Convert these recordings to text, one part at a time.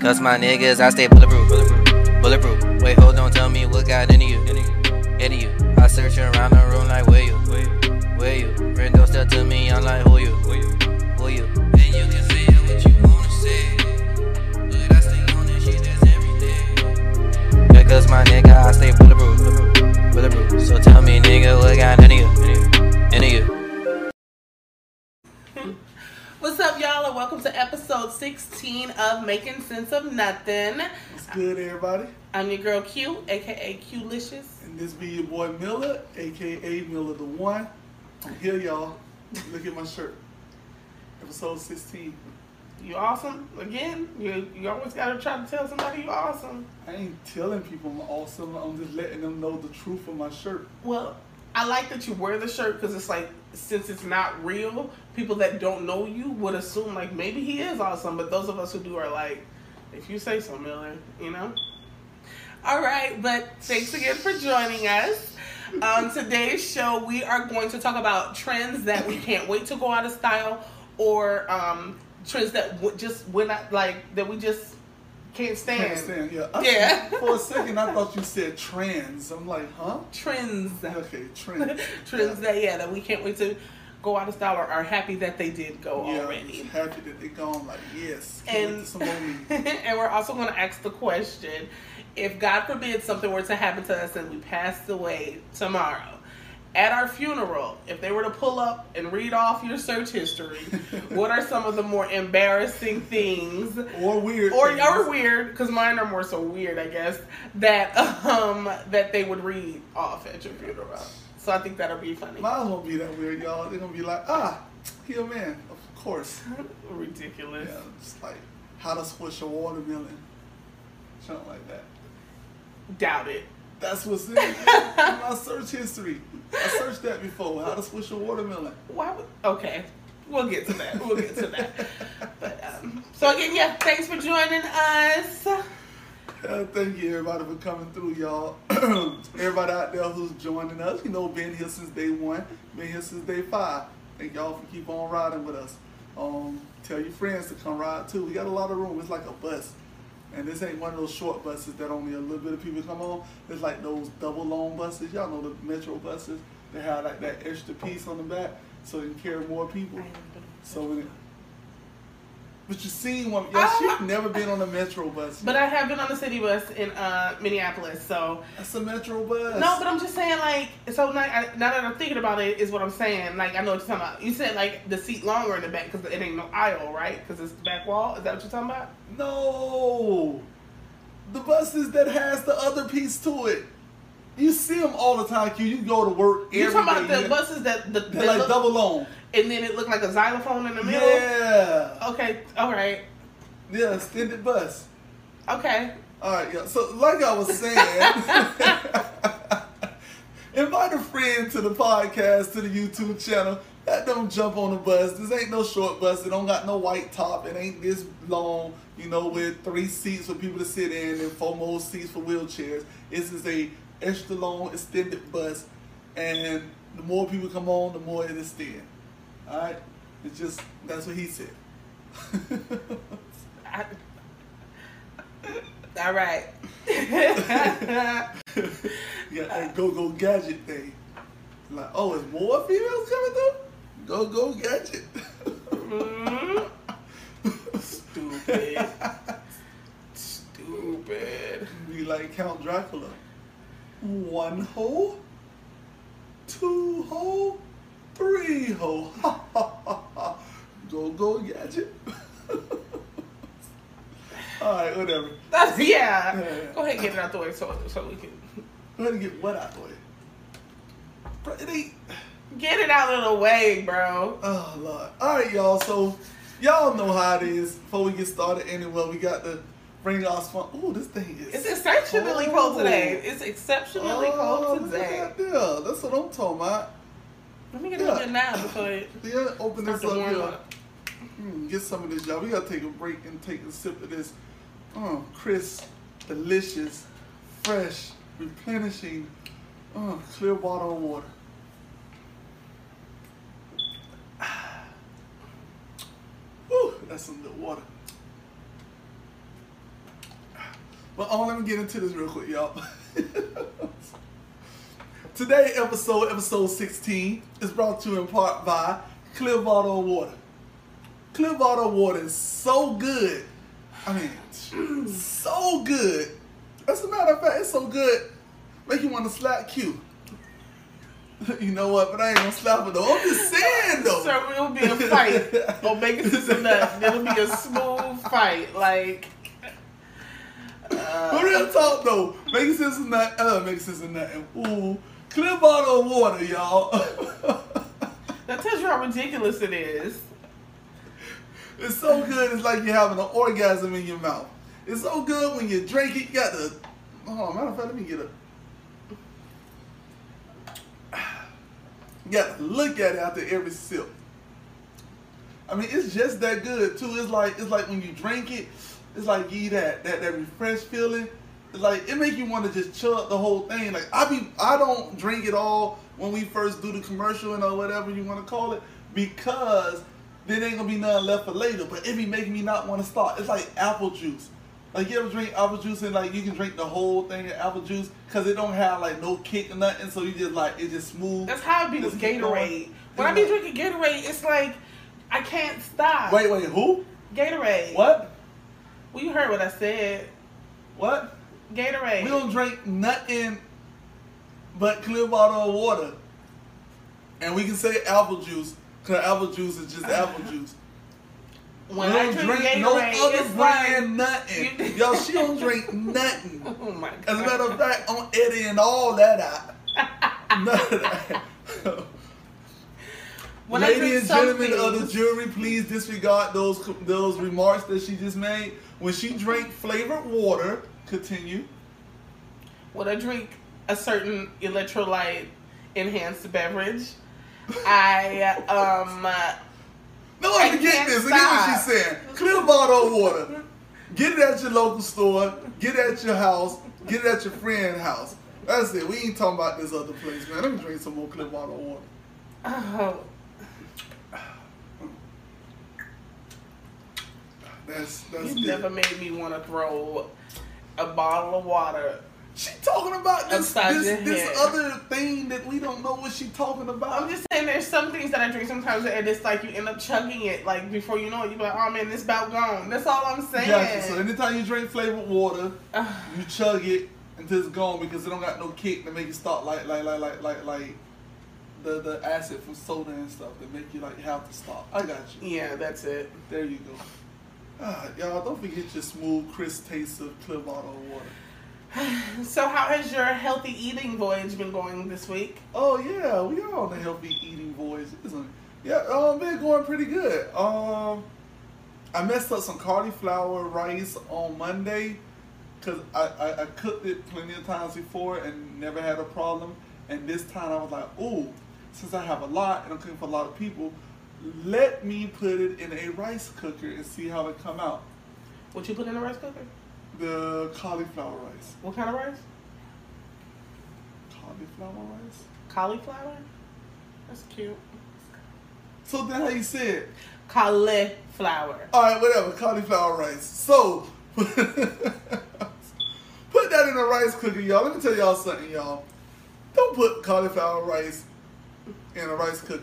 Cause my niggas, I stay bulletproof. Bulletproof. Bulletproof. Wait, hold on, tell me what got into you. Into you. I search around the room like, where you? Where you? Friend don't step to me, I'm like, who you? Who you? And you can say what you wanna say. But I stay on this shit, that's everything. Yeah, cause my nigga, I stay bulletproof. Bulletproof. So tell me, nigga, what got into you? Into you. What's up, y'all, and welcome to episode 16 of Making Sense of Nothing. What's good, everybody? I'm your girl Q, aka Q-licious. And this be your boy Miller, aka Miller the One. I'm here, y'all. Look at my shirt. Episode 16. You awesome? Again, you you always gotta try to tell somebody you awesome. I ain't telling people I'm awesome. I'm just letting them know the truth of my shirt. Well, I like that you wear the shirt because it's like since it's not real, people that don't know you would assume like maybe he is awesome, but those of us who do are like, if you say so, Miller, you know. All right, but thanks again for joining us. On today's show, we are going to talk about trends that we can't wait to go out of style, or um, trends that w- just we're not like that we just can't stand. Can't stand, yeah. I- Yeah. For a second, I thought you said trans. I'm like, huh? Trends. Okay, trans. trends that yeah that we can't wait to go out of style or are happy that they did go Yeah, already. Happy that they gone. Like, yes. And some and we're also going to ask the question: If God forbid something were to happen to us and we passed away tomorrow, at our funeral, if they were to pull up and read off your search history, what are some of the more embarrassing things? Or weird. Or, things. or weird, because mine are more so weird, I guess. That um that they would read off at your funeral. So I think that'll be funny. Mine won't be that weird, y'all. They're gonna be like, ah, he a man. Of course. Ridiculous. Yeah, just like how to squish a watermelon. Something like that. Doubt it. That's what's in, in my search history. I searched that before. How to squish a watermelon. Why would? Okay, we'll get to that. We'll get to that. But um, so again, yeah. Thanks for joining us. Uh, thank you everybody for coming through, y'all. everybody out there who's joining us, you know, been here since day one, been here since day five. Thank y'all for keep on riding with us. Um, tell your friends to come ride too. We got a lot of room. It's like a bus. And this ain't one of those short buses that only a little bit of people come on. It's like those double long buses. Y'all know the metro buses. They have like that extra piece on the back so they can carry more people. So when it, but you seen one, y'all, Ah. she never been on a metro bus. But I have been on the city bus in uh, Minneapolis, so That's a metro bus. no. But I'm just saying, like, so now, I, now that I'm thinking about it, is what I'm saying. Like, I know what you're talking about. You said like the seat longer in the back because it ain't no aisle, right? Because it's the back wall. Is that what you're talking about? No, the buses that has the other piece to it. You see them all the time. Q. You go to work every You talking about the buses that the They're like look- double long. And then it looked like a xylophone in the middle. Yeah, Okay. All right. yeah, extended bus. Okay. All right, yeah. So, like I was saying, invite a friend to the podcast, to the YouTube channel. That don't jump on the bus. This ain't no short bus. It don't got no white top. It ain't this long, you know, with three seats for people to sit in and four more seats for wheelchairs. This is a extra long extended bus, and the more people come on, the more it extend. All right, it's just that's what he said. I, all right. yeah, that go go gadget thing. Like, oh, is more females coming through? Go go gadget. Mm. Stupid. Stupid. Be like Count Dracula. One hole, two hole, three hole. Ha ha ha ha. Go go gadget. All right, whatever. That's yeah. Yeah. Go ahead and get it out the way so so we can Go ahead and get what out the way. Bro, it ain't. get it out of the way, bro. Oh Lord. Alright y'all, so y'all know how it is. Before we get started anyway, we got to bring y'all fun. Ooh, this thing is It's exceptionally cold today. Oh. It's exceptionally Oh, cold today. there. That's what I'm talking about. Let me get Yeah. a bit now before it Yeah, open this up up. Mm, get some of this, y'all. We gotta take a break and take a sip of this. Uh, crisp, delicious, fresh, replenishing, uh, clear bottle of water. Whew, that's some good water. But oh, let me get into this real quick, y'all. Today episode, episode 16, is brought to you in part by Clear Bottle of Water. Clear Bottle of Water is so good. I mean, so good. As a matter of fact, it's so good, make you want to slap Q. you know what? But I ain't gonna slap her though. I'm just saying though. So it'll be a fight. make it some nut. It'll be a smooth fight. Like But real talk though, making sense of nothing. Uh, making sense of nothing. Ooh, clear bottle of water, y'all. that tells you how ridiculous it is. it's so good. It's like you're having an orgasm in your mouth. It's so good when you drink it. You got the. Oh, matter of fact, let me get a. You got to look at it after every sip. I mean, it's just that good too. It's like it's like when you drink it, it's like you that that that refresh feeling. Like it make you want to just chug the whole thing. Like I be I don't drink it all when we first do the commercial and or whatever you want to call it because there ain't gonna be nothing left for later. But it be making me not want to start. It's like apple juice. Like you ever drink apple juice and like you can drink the whole thing of apple juice because it don't have like no kick or nothing. So you just like it's just smooth. That's how it be with. Gatorade. When I be drinking Gatorade, it's like I can't stop. Wait, wait, who? Gatorade. What? Well, you heard what I said. What? Gatorade. We don't drink nothing but clear bottle of water. And we can say apple juice, because apple juice is just apple juice. when we I don't drink, Gatorade, no other brand like, nothing. Yo, she don't drink nothing. Oh my god. As a matter of fact, I'm editing all that out. None of that. When Ladies and gentlemen of the jury, please disregard those those remarks that she just made. When she drank flavored water, continue. when I drink a certain electrolyte enhanced beverage, I um No, I I can get this. Look at what stop. she's saying. Clear bottle of water. Get it at your local store. Get it at your house. Get it at your friend's house. That's it. We ain't talking about this other place, man. Let me drink some more clear bottle of water. oh, That's that's you never made me want to throw a bottle of water. She talking about this this, this other thing that we don't know what she talking about. I'm just saying, there's some things that I drink sometimes, and it's like you end up chugging it. Like before you know it, you be like, "Oh man, this about gone." That's all I'm saying. Gotcha. So anytime you drink flavored water, you chug it until it's gone because it don't got no kick to make you start like like like like like like the the acid from soda and stuff that make you like have to stop. I got you. yeah, that's it. There you go. Ah, y'all don't forget your smooth, crisp taste of clear bottle water. So, how has your healthy eating voyage been going this week? Oh yeah, we are on the healthy eating voyage, isn't it? Yeah, um, been going pretty good. Um, I messed up some cauliflower rice on Monday because I, I, I cooked it plenty of times before and never had a problem. And this time I was like, ooh, since I have a lot and I'm cooking for a lot of people, let me put it in a rice cooker and see how it come out. What you put in the rice cooker? The cauliflower rice. What kind of rice? Cauliflower rice? Cauliflower. That's cute. So then how you say it? Cauliflower. All right, whatever. Cauliflower rice. So put that in a rice cooker, y'all. Let me tell y'all something, y'all. Don't put cauliflower rice in a rice cooker,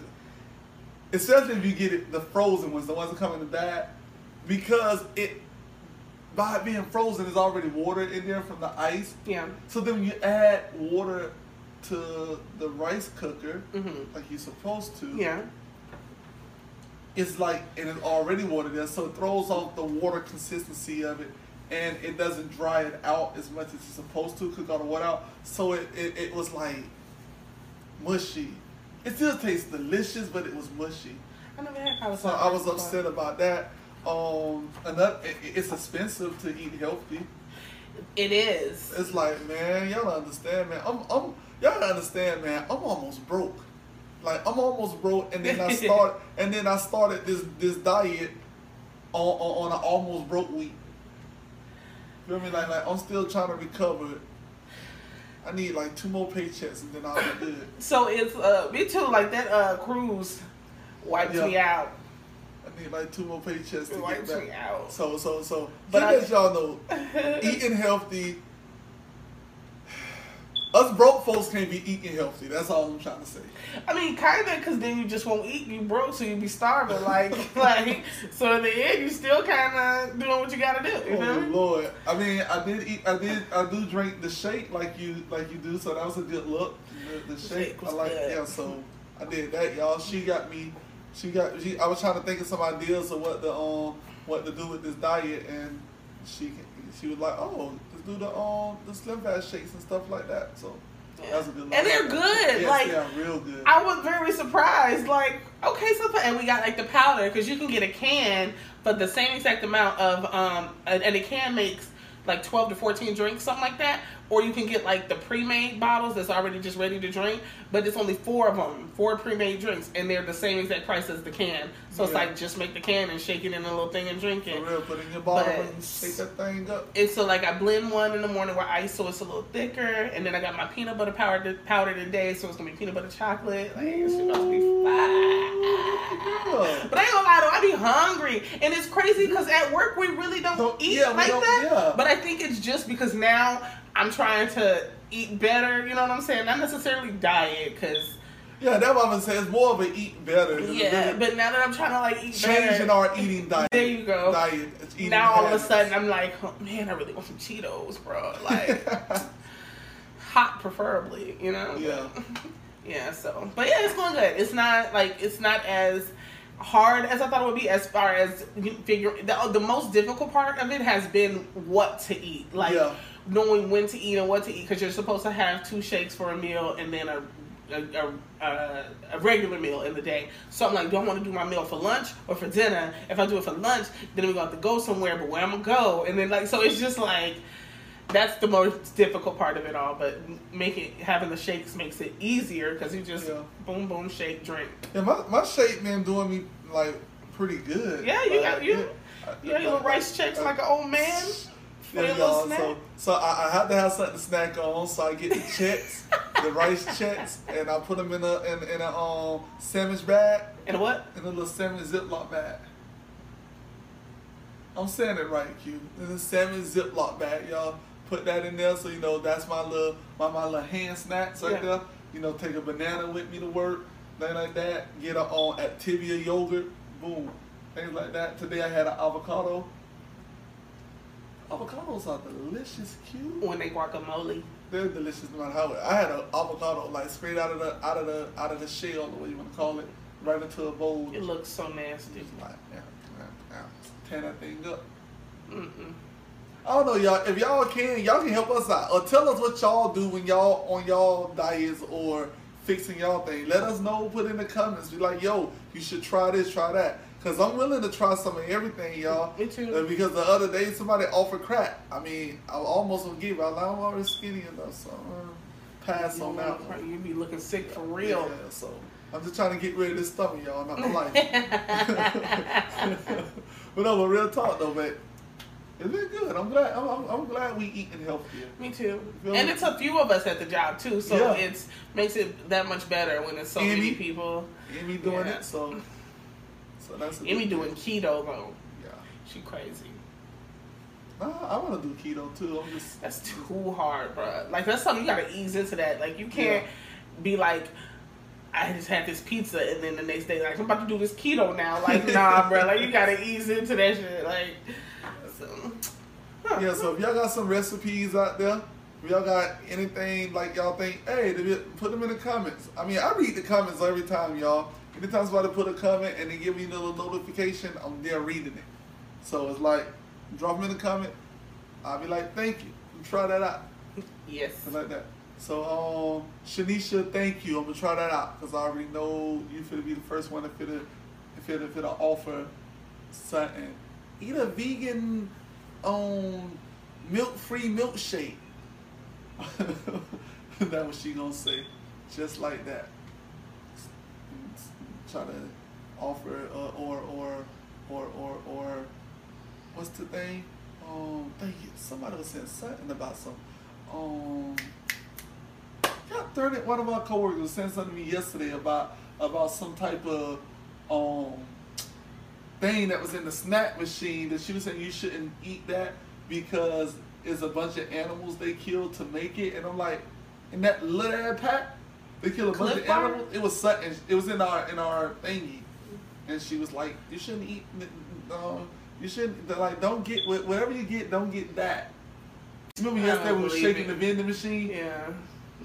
especially if you get it the frozen ones, the ones that come in the bag, because it by it being frozen, there's already water in there from the ice. Yeah. So then when you add water to the rice cooker, Mhm. like you're supposed to, Yeah. it's like and it's already water there, so it throws off the water consistency of it, and it doesn't dry it out as much as it's supposed to. Cook all the water out, so it, it, it was like mushy. It still tastes delicious, but it was mushy. I never had cauliflower. So. I was before. upset about that. Um, another, it, it's expensive to eat healthy. It is. It's like, man, y'all don't understand, man. I'm, I'm, y'all don't understand, man. I'm almost broke. Like, I'm almost broke, and then I start, and then I started this this diet on on, on an almost broke week. You feel me? Like, like I'm still trying to recover. I need like two more paychecks, and then I'll be good. So it's uh me too. Like that uh cruise wiped Yeah. me out. I need like two more paychecks to It get wipes back. me out. So so so. But I- let y'all know, eating healthy. Us broke folks can't be eating healthy. That's all I'm trying to say. I mean, kind of, because then you just won't eat. You broke, so you be starving. Like, like. So in the end, you still kind of doing what you gotta do. You Oh me? Lord! I mean, I did eat. I did. I do drink the shake like you like you do. So that was a good look. The, the shake. I like. good. Yeah. So I did that, y'all. She got me. She got. She, I was trying to think of some ideas of what the um what to do with this diet, and she she was like, oh, do the um the slim fast shakes and stuff like that. So that was a good. look. And they're good, Yes, like- yeah, real good. I was very surprised. Like, okay, so and we got like the powder because you can get a can for the same exact amount of um, and, and a can makes like twelve to fourteen drinks, something like that. Or you can get like the pre-made bottles that's already just ready to drink, but it's only four of them, four pre-made drinks, and they're the same exact price as the can. So it's like just make the can and shake it in a little thing and drink it For real, put it in your bottle and shake that thing up. And so like I blend one in the morning with ice so it's a little thicker, and then I got my peanut butter powder powder today, so it's gonna be peanut butter chocolate. Like it's about to be. Yeah. But I ain't gonna lie though, I be hungry, and it's crazy because at work we really don't, Don't- eat yeah, like don't- that. yeah. But I think it's just because now I'm trying to eat better. You know what I'm saying? Not necessarily diet, because Yeah, that what I'm saying. It's more of a eat better. yeah. But now that I'm trying to like eat changing better, our eating diet. There you go. Diet. It's eating now all of a sudden I'm like, oh, man, I really want some Cheetos, bro. Like hot, preferably. You know? yeah. Yeah, so but yeah, it's going good. It's not like it's not as hard as I thought it would be as far as figure the, the most difficult part of it has been what to eat. Like Yeah. Knowing when to eat and what to eat because you're supposed to have two shakes for a meal and then a a, a, a, regular meal in the day. So I'm like, do I want to do my meal for lunch or for dinner? If I do it for lunch, then we're going to have to go somewhere, but where am I'm going to go? And then, like, so it's just like, that's the most difficult part of it all. But making having the shakes makes it easier because you just Yeah. boom, boom, shake, drink. Yeah, my, my shape man doing me like pretty good. Yeah, you Like, got you. I- Yeah, you little rice checks like an old man. Yeah, y'all, so so I, I have to have something to snack on, so I get the chips, the rice chips, and I put them in a in, in a um sandwich bag, And what? in a little sandwich Ziploc bag. I'm saying it right, Q. In a sandwich Ziploc bag, y'all. Put that in there, so you know that's my little my, my little hand snacks right Yeah. there. You know, take a banana with me to work, thing like that. Get a on Activia yogurt, boom, things like that. Today I had an avocado. Avocados are delicious, cute. When they guacamole. They're delicious no matter how. I had an avocado like straight out of the out of the out of the shell, the way you want to call it, right into a bowl. It looks so nasty. Just like, yeah, yeah, yeah. Tear that thing up. Mm-mm. I don't know, y'all. If y'all can, y'all can help us out, or tell us what y'all do when y'all on y'all diets or fixing y'all thing. Let us know. Put in the comments. Be like, yo, you should try this, try that. Cause I'm willing to try some of everything, y'all. Me too. Uh, Because the other day somebody offered crack. I mean, I almost gonna give. it. Like, I'm already skinny enough, so I'm gonna pass on that one. You be looking sick for real. Yeah, so I'm just trying to get rid of this stomach, y'all, not my life. but no, but real talk though, man. it's been good. I'm glad. I'm, I'm, I'm glad we eating healthier. Me too. Feel And me? it's a few of us at the job too, so Yeah. it's makes it that much better when it's so many people. Amy doing Yeah. it, so so that's doing keto though. Yeah, She crazy. nah, I want to do keto too. I'm just That's too hard, bro. Like that's something you gotta ease into that. Like you can't be like, I just had this pizza and then the next day like I'm about to do this keto now. Like nah, bro. Like you gotta ease into that shit. Like, so, huh. yeah. So if y'all got some recipes out there, if y'all got anything like y'all think, hey, put them in the comments. I mean, I read the comments every time, y'all. Anytime somebody put a comment and they give me a little notification, I'm there reading it. So it's like, drop them in the comment. I'll be like, thank you. Try that out. yes. Something like that. So, um, Shanisha, thank you. I'm gonna try that out because I already know you' gonna be the first one if it if it if it'll offer something. Eat a vegan, um, milk-free milkshake. that what she gonna say, just like that. Try to offer uh, or or or or or what's the thing? Um, thank you. somebody was saying something about some. Um, got thirty. One of my coworkers was saying something to me yesterday about about some type of um thing that was in the snack machine that she was saying you shouldn't eat that because it's a bunch of animals they killed to make it, and I'm like, in that little pack, they kill a bunch of Bar? animals. It was something. It was in our in our thingy, and she was like, you shouldn't eat. Um, you shouldn't like don't get whatever you get. Don't get that. Remember yesterday we were shaking it. the vending machine. Yeah.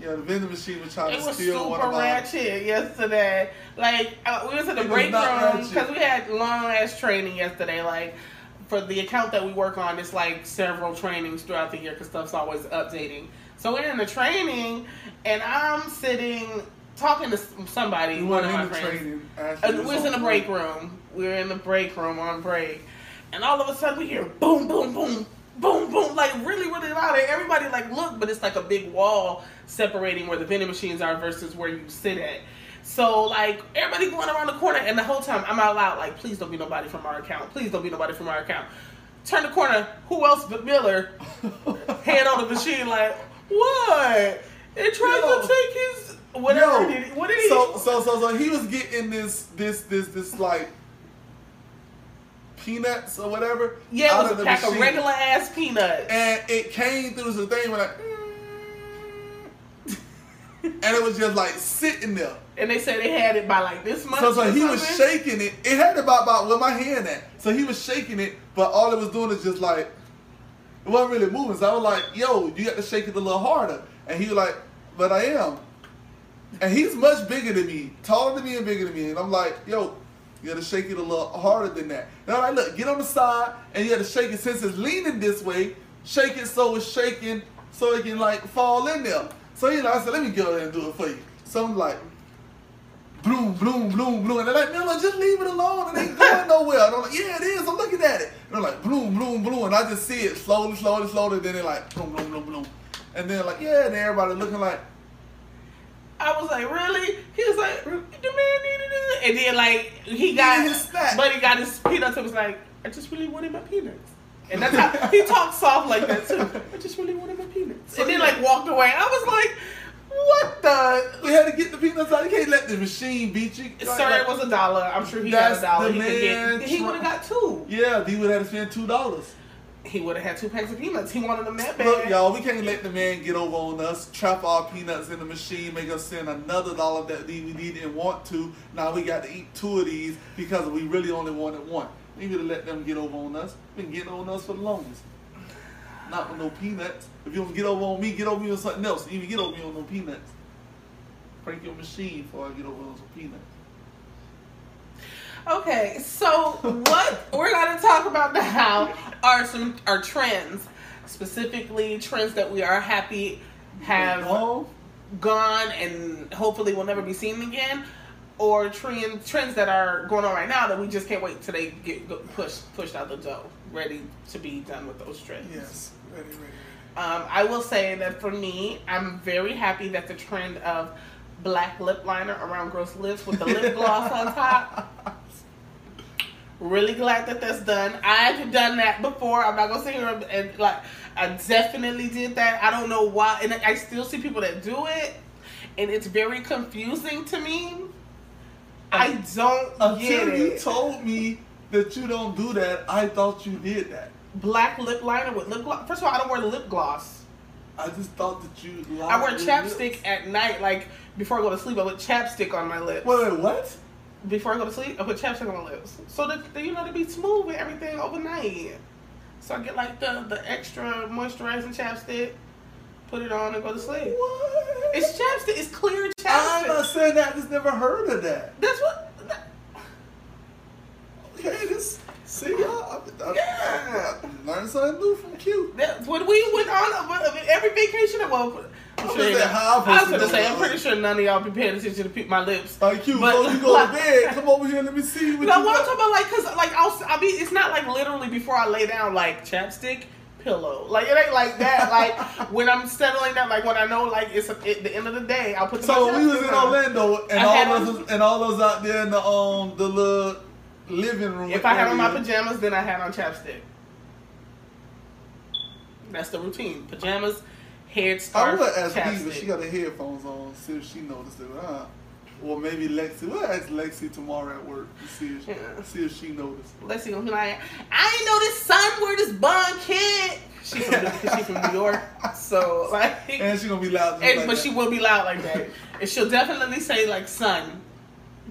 Yeah, the vending machine was trying It to was steal one super of our. ratchet yesterday. Like uh, we was in the It break room because we had long ass training yesterday. Like for the account that we work on, it's like several trainings throughout the year because stuff's always updating. So we're in the training, and I'm sitting talking to somebody. We one of my in the friends. training. Uh, we was on in the break room. We were in the break room on break, and all of a sudden we hear boom, boom, boom, boom, boom, like really, really loud. And everybody like look, but it's like a big wall separating where the vending machines are versus where you sit at. So like everybody going around the corner, and the whole time I'm out loud like, please don't be nobody from our account. Please don't be nobody from our account. Turn the corner. Who else but Miller? Hand on the machine like what? It tried to take his whatever. Yo, did what did he? so, so so so he was getting this this this this like peanuts or whatever. Yeah, out it was a pack of regular ass peanuts. and it came through the thing when like, mm. and it was just like sitting there. And they said they had it by like this much. So, so he was shaking it. It had about about where my hand at. So he was shaking it, but all it was doing is just like it wasn't really moving. So I was like, "Yo, you got to shake it a little harder." And he was like, "But I am." And he's much bigger than me, taller than me and bigger than me. And I'm like, "Yo, you got to shake it a little harder than that." And I'm like, "Look, get on the side, and you got to shake it since it's leaning this way. Shake it so it's shaking, so it can like fall in there." So you know, I said, "Let me go there and do it for you." So I'm like bloom, bloom, bloom, bloom. And they're like, Miller, just leave it alone. It ain't going nowhere. And I'm like, yeah, it is. I'm looking at it. And they're like, bloom, bloom, bloom. And I just see it slowly, slowly, slowly. Then they're like, bloom, bloom, bloom, bloom. And then like, yeah, and everybody looking like, I was like, really? He was like, the man needed it. And then like he got his snack. but he got his peanuts and was like, I just really wanted my peanuts. And that's how he talked soft like that too. I just really wanted my peanuts. So and then yeah. like walked away. I was like, what the we had to get the peanuts out. You can't let the machine beat you. Like- Sir, like- it was a dollar. I'm sure he That's got a dollar. the He man get. He would have got two. Yeah, he would have to spend two dollars. He would have had two packs of peanuts. He wanted them that Look, bad. y'all, we can't let the man get over on us, trap our peanuts in the machine, make us send another dollar that we we didn't want to. Now we got to eat two of these because we really only wanted one. We need to let them get over on us. Been getting on us for the longest. Not with no peanuts. If you don't get over on me, get over me on something else. Even get over me on no peanuts. Break your machine before I get over on some peanuts. Okay, so what we're gonna talk about now are some are trends, specifically trends that we are happy have Oh, gone and hopefully will never be seen again, or trend, trends that are going on right now that we just can't wait till they get pushed pushed out the door, ready to be done with those trends. yes. Ready, ready. Um, I will say that for me, I'm very happy that the trend of black lip liner around gross lips with the lip gloss on top. Really glad that that's done. I've done that before. I'm not gonna sit here and, like I definitely did that. I don't know why, and I still see people that do it, and it's very confusing to me. I don't get Until you told me that you don't do that, I thought you did that. Black lip liner with lip gloss. First of all, I don't wear lip gloss. I just thought that you. I wear chapstick lips. at night, like before I go to sleep. I put chapstick on my lips. Wait, wait, what? Before I go to sleep, I put chapstick on my lips, so that you know to be smooth and everything overnight. So I get like the the extra moisturizing chapstick, put it on and go to sleep. What? It's chapstick. It's clear chapstick. I'm not saying that. I just never heard of that. That's what. Okay, this. See y'all. I, I, Yeah. I, I learned something new from Q. That, when we went on every vacation, well, I'm I sure was you at how I'm was to gonna say, I'm pretty sure none of y'all be paying attention to my lips. Like Q, But- before you go to bed, come over here. Let me see what No, you what I'm got. talking about, like, cause like I'll, I mean, it's not like literally before I lay down, like chapstick, pillow, like it ain't like that. like when I'm settling down, like when I know, like it's at the end of the day, I'll put. So we was in. Orlando, and I all of us, and all of us out there in the um the little living room. If I had on my pajamas, then I had on chapstick. That's the routine: pajamas, I scarf, would ask chapstick. She got her headphones on. See if she noticed it. Huh? Or maybe Lexi. We'll ask Lexi tomorrow at work to see if, Yeah. see if she noticed. Lexi gonna be like, I ain't know this son where this bond kid. She from New- she from New York, so like, And she gonna be loud. and, like but that. she will be loud like that, and she'll definitely say like son,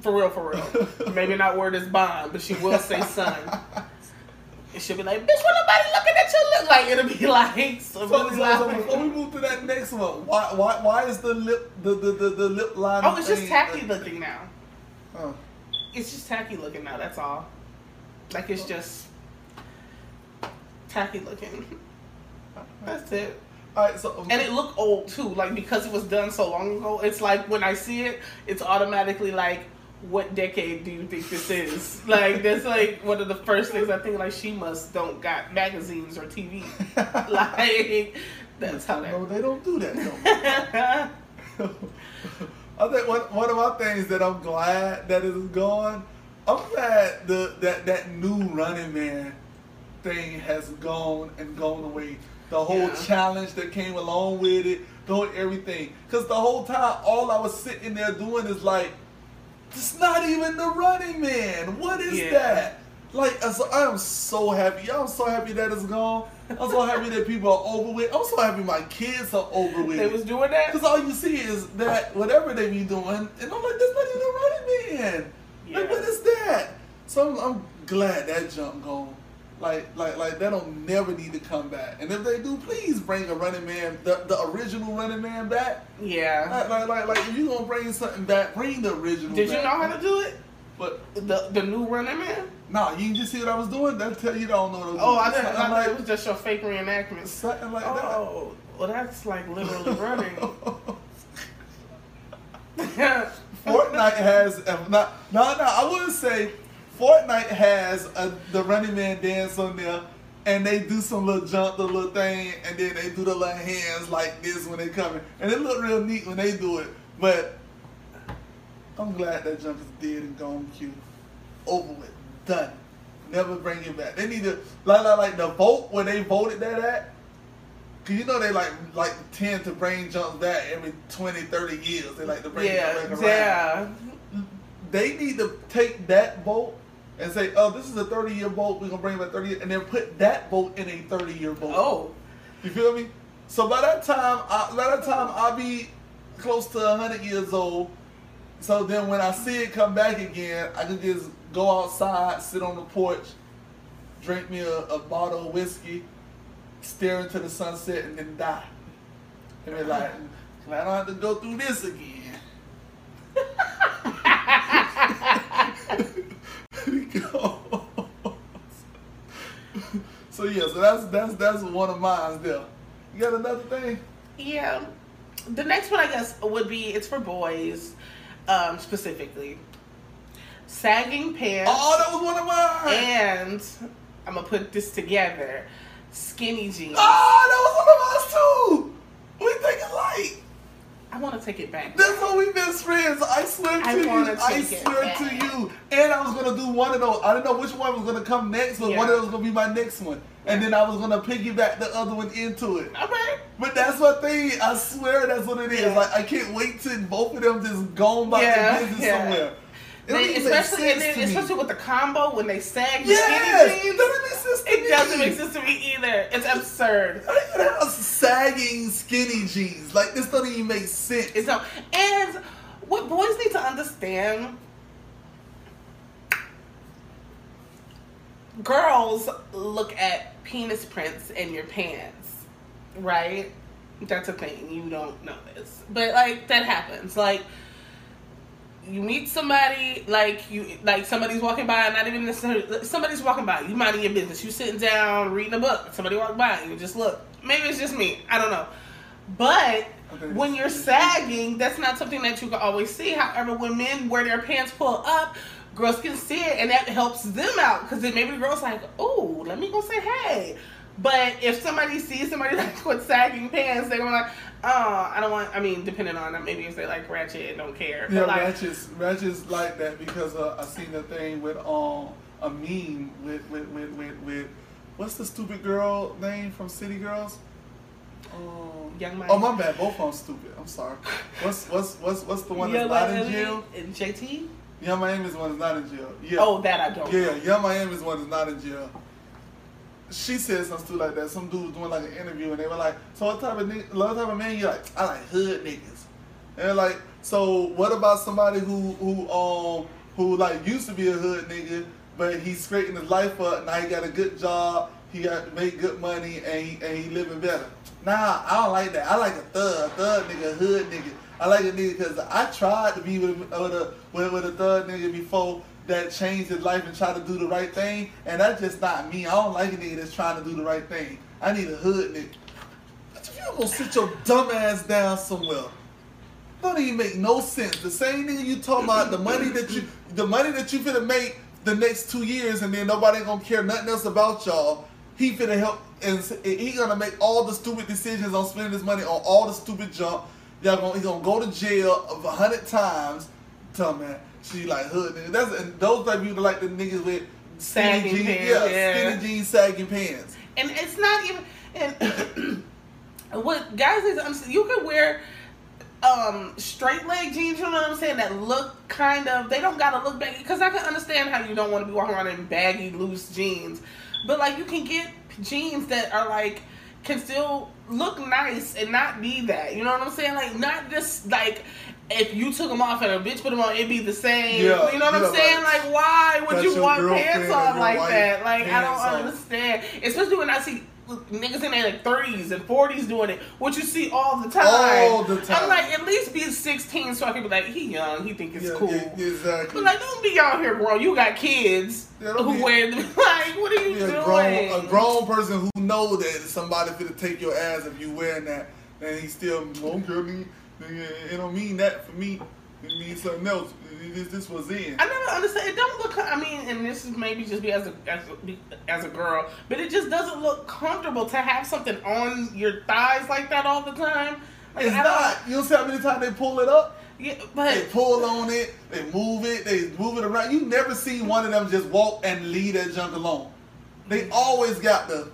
for real, for real. Maybe not word is bond, but she will say son. And she'll be like, bitch, when nobody looking at you look like it'll be like so So, so, so before we move to that next one, why why why is the lip the the the, the lip line? Oh, it's just tacky looking now. Huh. It's just tacky looking now. That's all. Like it's just tacky looking. That's it. All right, so um, And it looked old too, like because it was done so long ago. It's like when I see it, it's automatically like, what decade do you think this is? Like that's like one of the first things I think. Like she must don't got magazines or TV. like that's how no, they don't do that. No. I think one one of my things that I'm glad that is gone. I'm glad the that that new Running Man thing has gone and gone away. The whole Yeah. challenge that came along with it, the whole everything. Because the whole time, all I was sitting there doing is like, it's not even the Running Man. What is Yeah. that? Like, so I am so happy. I'm so happy that it's gone. I'm so happy that people are over with. I'm so happy my kids are over with. they was doing that. Because all you see is that whatever they be doing, and I'm like, that's not even running man. Yeah. Like, what is that? So I'm, I'm glad that jump gone. Like, like, like that don't never need to come back. And if they do, please bring a running man, the, the original running man back. Yeah. Like, like, like, like, if you gonna bring something back, bring the original. Did you know how to do it? But The the new Running Man? nah, you just see what I was doing. That tell you don't know. What Oh, I was didn't. doing. I thought Something it was just your fake reenactment. like, something like that. Oh, well, that's like literally running. Fortnite has not no no I wouldn't say Fortnite has a, the running man dance on there and they do some little jump the little thing and then they do the little hands like this when they coming. And it look real neat when they do it but I'm glad that jump is dead and gone Q. Over with. Done. Never bring it back. They need to like like like the vote where they voted that at Cause you know they like like tend to bring jumps back every 20, 30 years. They like to bring it yeah, back around. yeah. they need to take that boat and say, "Oh, this is a 30 year boat. We're gonna bring it back 30 years, and then put that boat in a 30 year boat." Oh, you feel me? So by that time, I, by that time, I'll be close to 100 years old. So then, when I see it come back again, I can just go outside, sit on the porch, drink me a, a bottle of whiskey, stare into the sunset, and then die. And be like, "I don't have to go through this again." so yeah, so that's that's that's one of mine there. You got another thing? yeah. The next one, I guess, would be it's for boys, um, specifically. Sagging pants. Oh, that was one of mine. and I'm gonna put this together. Skinny jeans. Oh, that was one of mine too. We think alike. I want to take it back. That's why we best friends. I swear I to you. I take it swear back. to you. And I was gonna do one of those. I didn't know which one was gonna come next, but one of those was gonna be my next one. And then I was gonna piggyback the other one into it. Okay. But that's my thing. I swear that's what it is. Yeah. Like I can't wait till both of them just go by Yeah, their business yeah. somewhere. They, especially then, especially with the combo when they sag the Yes, skinny it jeans. doesn't make sense to It me. doesn't make sense to me either. It's absurd. How you gonna have sagging skinny jeans? Like this don't even make sense. It's not. And what boys need to understand. Girls look at penis prints in your pants, right? That's a thing. You don't know this, but like that happens. Like you meet somebody, like you, like somebody's walking by, not even necessarily somebody's walking by. You minding your business. You sitting down reading a book. Somebody walk by, you just look. Maybe it's just me. I don't know. But Okay. when you're sagging, that's not something that you can always see. However, when men wear their pants pulled up, girls can see it, and that helps them out because then maybe the girl's like, "Oh, let me go say hey." But if somebody sees somebody like with sagging pants, they're gonna be like, "Oh, I don't want." I mean, depending on maybe if they like ratchet and don't care. Yeah, but like, Ratchet's, Ratchet's like that because uh, I seen the thing with um a meme with with, with with with what's the stupid girl name from City Girls? Um, Young oh my bad, both of them stupid. I'm sorry. What's what's what's what's the one that's not in jail? and JT. Yung Miami is one that's not in jail. Yeah. Oh, that I don't. Yeah, Yung Miami is one that's not in jail. She said something stupid like that. Some dude was doing like an interview and they were like, So what type of nigga, what type of man you like? I like hood niggas. And like, so what about somebody who who um who like used to be a hood nigga, but he's straightening his life up, now he got a good job, he got make good money and he and he living better. Nah, I don't like that. I like a thug, thug nigga, hood nigga. I like a nigga because I tried to be with, with a with a thug nigga before that changed his life and tried to do the right thing, and that's just not me. I don't like a nigga that's trying to do the right thing. I need a hood nigga. If you gonna sit your dumb ass down somewhere, don't even make no sense. The same nigga you talking about the money that you the money that you finna make the next two years, and then nobody gonna care nothing else about y'all. He finna help, and he gonna make all the stupid decisions on spending his money on all the stupid junk. Y'all gonna he gonna go to jail a hundred times. Tell me, she like hood nigga. That's and those type of people like the niggas with skinny Sagging jeans, pants, yeah, yeah. skinny jeans, sagging pants. and it's not even and what guys is I'm, you can wear um straight leg jeans you know what i'm saying that look kind of they don't gotta look baggy because i can understand how you don't want to be walking around in baggy loose jeans but like you can get jeans that are like can still look nice and not be that you know what i'm saying like not just like if you took them off and a bitch put them on, it'd be the same. Yeah, you know what I'm saying? like, Like, why would you want pants on like that? Like, I don't on. understand. Especially when I see niggas in their like 30s and 40s doing it, which you see all the time. All the time. I'm like, at least be 16 so I can be like, he young, he think it's Yeah, cool. yeah, exactly. But like, don't be out here, bro. You got kids Yeah, who wear them. Like, what are you doing? a grown, a grown person who know that somebody finna take your ass if you wearing that, and he still won't care me. It don't mean that for me. It means something else. This, this was in. I never understand. It don't look. I mean, and this is maybe just be as a as a, as a girl, but it just doesn't look comfortable to have something on your thighs like that all the time. Like, It's don't- You don't see how many times they pull it up? Yeah, but They pull on it. They move it. They move it around. You never see one of them just walk and leave that junk alone. They always got the.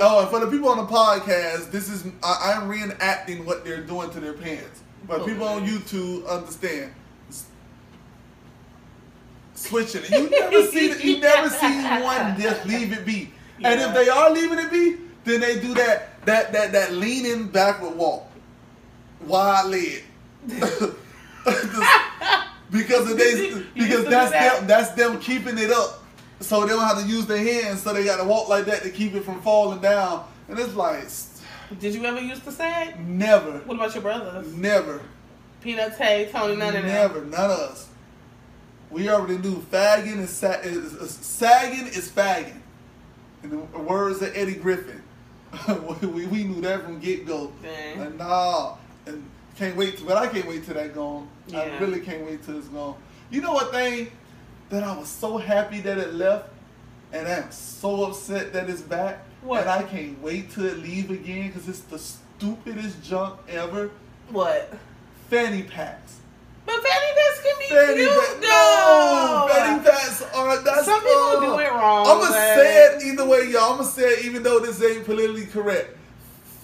Oh, and for the people on the podcast, this is I, I'm reenacting what they're doing to their pants. But people on YouTube understand. Switching it. You never see the, you never see one just leave it be. And if they are leaving it be, then they do that that that that leaning backward walk. Wide leg. because of they because that's that? them that's them keeping it up. So they don't have to use their hands, so they got to walk like that to keep it from falling down. And it's like did you ever use to say? never, What about your brothers? never, Peanuts, Tay, Tony, none of them. never, none of us. We already knew fagging is, sa- is, is sagging is fagging. In the words of Eddie Griffin, we, we knew that from get go. And nah, and can't wait. To, but I can't wait till that gone. I really can't wait till it's gone. You know what thing that I was so happy that it left, and I'm so upset that it's back. What? And I can't wait till it leave again because it's the stupidest junk ever. What? Fanny packs. But fanny packs can be Fanny cute, packs. though. No, fanny packs are. That's Some people uh, do it wrong. I'm gonna but- say it either way, y'all. I'm gonna say it even though this ain't politically correct.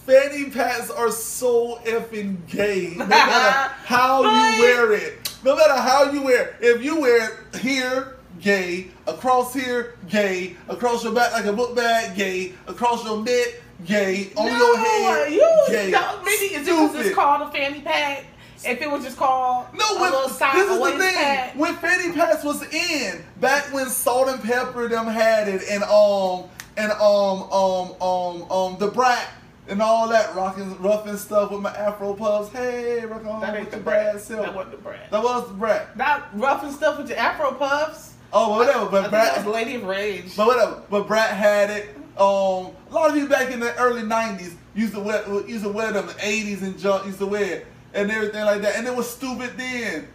Fanny packs are so effing gay. No matter how Right. you wear it. No matter how you wear. If you wear it here, gay. Across here, gay. Across your back like a book bag, gay. Across your neck, gay. On no, your head, you gay. don't. Maybe is it was just called a fanny pack? If it was just called No, a when, this is the thing. pack. When Fanny Packs was in, back when Salt and Pepa them had it, and um and um um um um Da Brat and all that rocking rough and stuff with my Afro puffs. Hey, rock on that with the your brat. bad self. That wasn't Da Brat. That was Da Brat. Not rough and stuff with your Afro puffs. Oh, whatever. I But think that brat, was Lady of Rage. but whatever. But brat had it. Um, a lot of you back in the early '90s used to wear used to wear them. The '80s and junk used to wear and everything like that, and it was stupid then.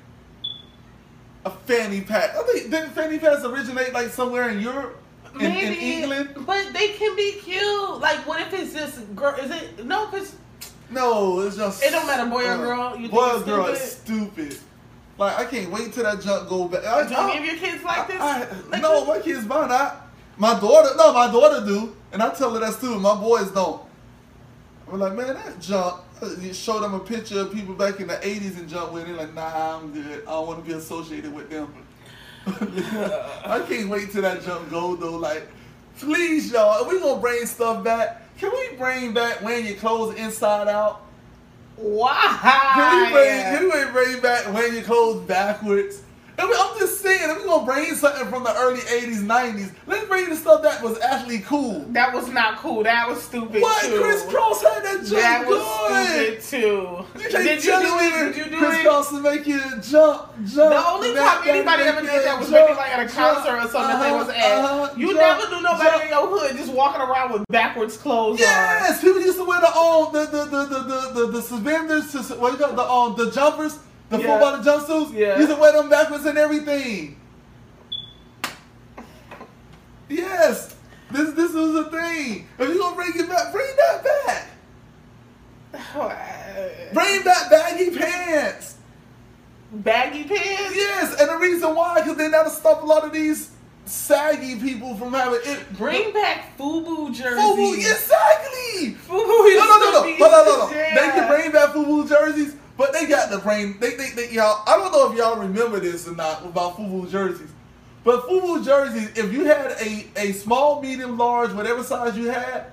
A fanny pack. I think didn't fanny packs originate like somewhere in Europe, in, in Maybe, England? but they can be cute. Like, what if it's just girl? Is it no? Cause No, it's just It don't matter, boy or uh, girl? You boy or girl is stupid. Like I can't wait till that junk go back. I, do I- any of your kids like this? I- Like no, this? my kids might not. My daughter, no, my daughter do, and I tell her that too. My boys don't. I'm like, man, that junk. You show them a picture of people back in the '80s and jump with it. Like, nah, I'm good. I don't want to be associated with them. I can't wait till that jump go though. Like, please, y'all, if we gonna bring stuff back, can we bring back wearing your clothes inside out? Why? Can we bring, can we bring back wearing your clothes backwards? I'm just saying, if we're gonna bring something from the early 80s, 90s, let's bring you the stuff that was actually cool. That was not cool. That was stupid What? too. Kris Kross had that jump That was going. stupid too. You can't Did you do it? Did you do Chris it? Cross to make you jump, jump. The only time anybody ever did that was jump, maybe like at a concert or something they uh-huh, was at. uh-huh, you jump, never knew nobody jump. in your hood just walking around with backwards clothes Yes, people used to wear the old the the the the the, the, the suspenders to what you call the um the jumpers, the Yeah. full body jumpsuits. Yeah. used to wear them backwards and everything. Yes, this this was a thing. If you gonna bring it back, bring that back. Bring back baggy pants. Baggy pants? Yes, and the reason why, because then that'll stop a lot of these saggy people from having it. Bring back FUBU jerseys. FUBU, exactly. FUBU No, used no, no, no, no, no, no, no. yeah. They can bring back FUBU jerseys, but they got the brain. They, they, they, y'all. I don't know if y'all remember this or not about FUBU jerseys, but FUBU jerseys. If you had a a small, medium, large, whatever size you had,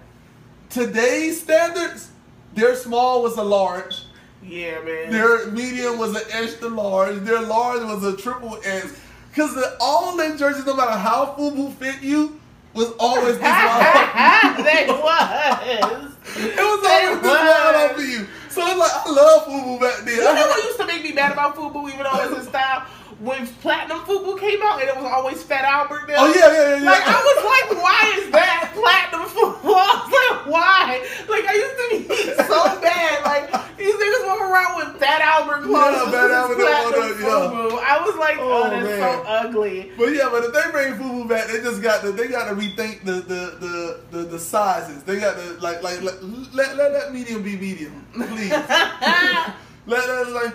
today's standards, their small was a large. Yeah, man. Their medium was an extra large. Their large was a triple X. Cause the, all them jerseys, no matter how FUBU fit you, was always this wide. they was. It was They always this wide over you. So it's like I love FUBU back then. You know what used to make me mad about FUBU, even though it's in style? When Platinum FUBU came out and it was always Fat Albert there. Oh yeah, yeah, yeah, yeah. Like I was like, why is that platinum FUBU? I was like, why? Like I used to be so bad. Like these niggas walk around with Fat Albert clothes. Yeah, Fat Albert platinum on yeah. FUBU. I was like, oh, Oh, that's man. so ugly. But yeah, but if they bring FUBU back, they just got to they got to rethink the the, the the the sizes. They got to like like let let, let that medium be medium, please. let that like.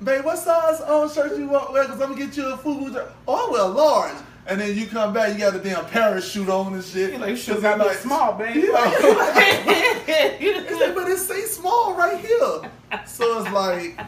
Uh, Babe, what size um, shirt you want? Well, cause I'm gonna get you a FUBU. jer- Oh, I wear a large. And then you come back, you got a damn parachute on and shit. You like, shit they're got me small, baby. Yeah. It's like, but it say small right here. So it's like,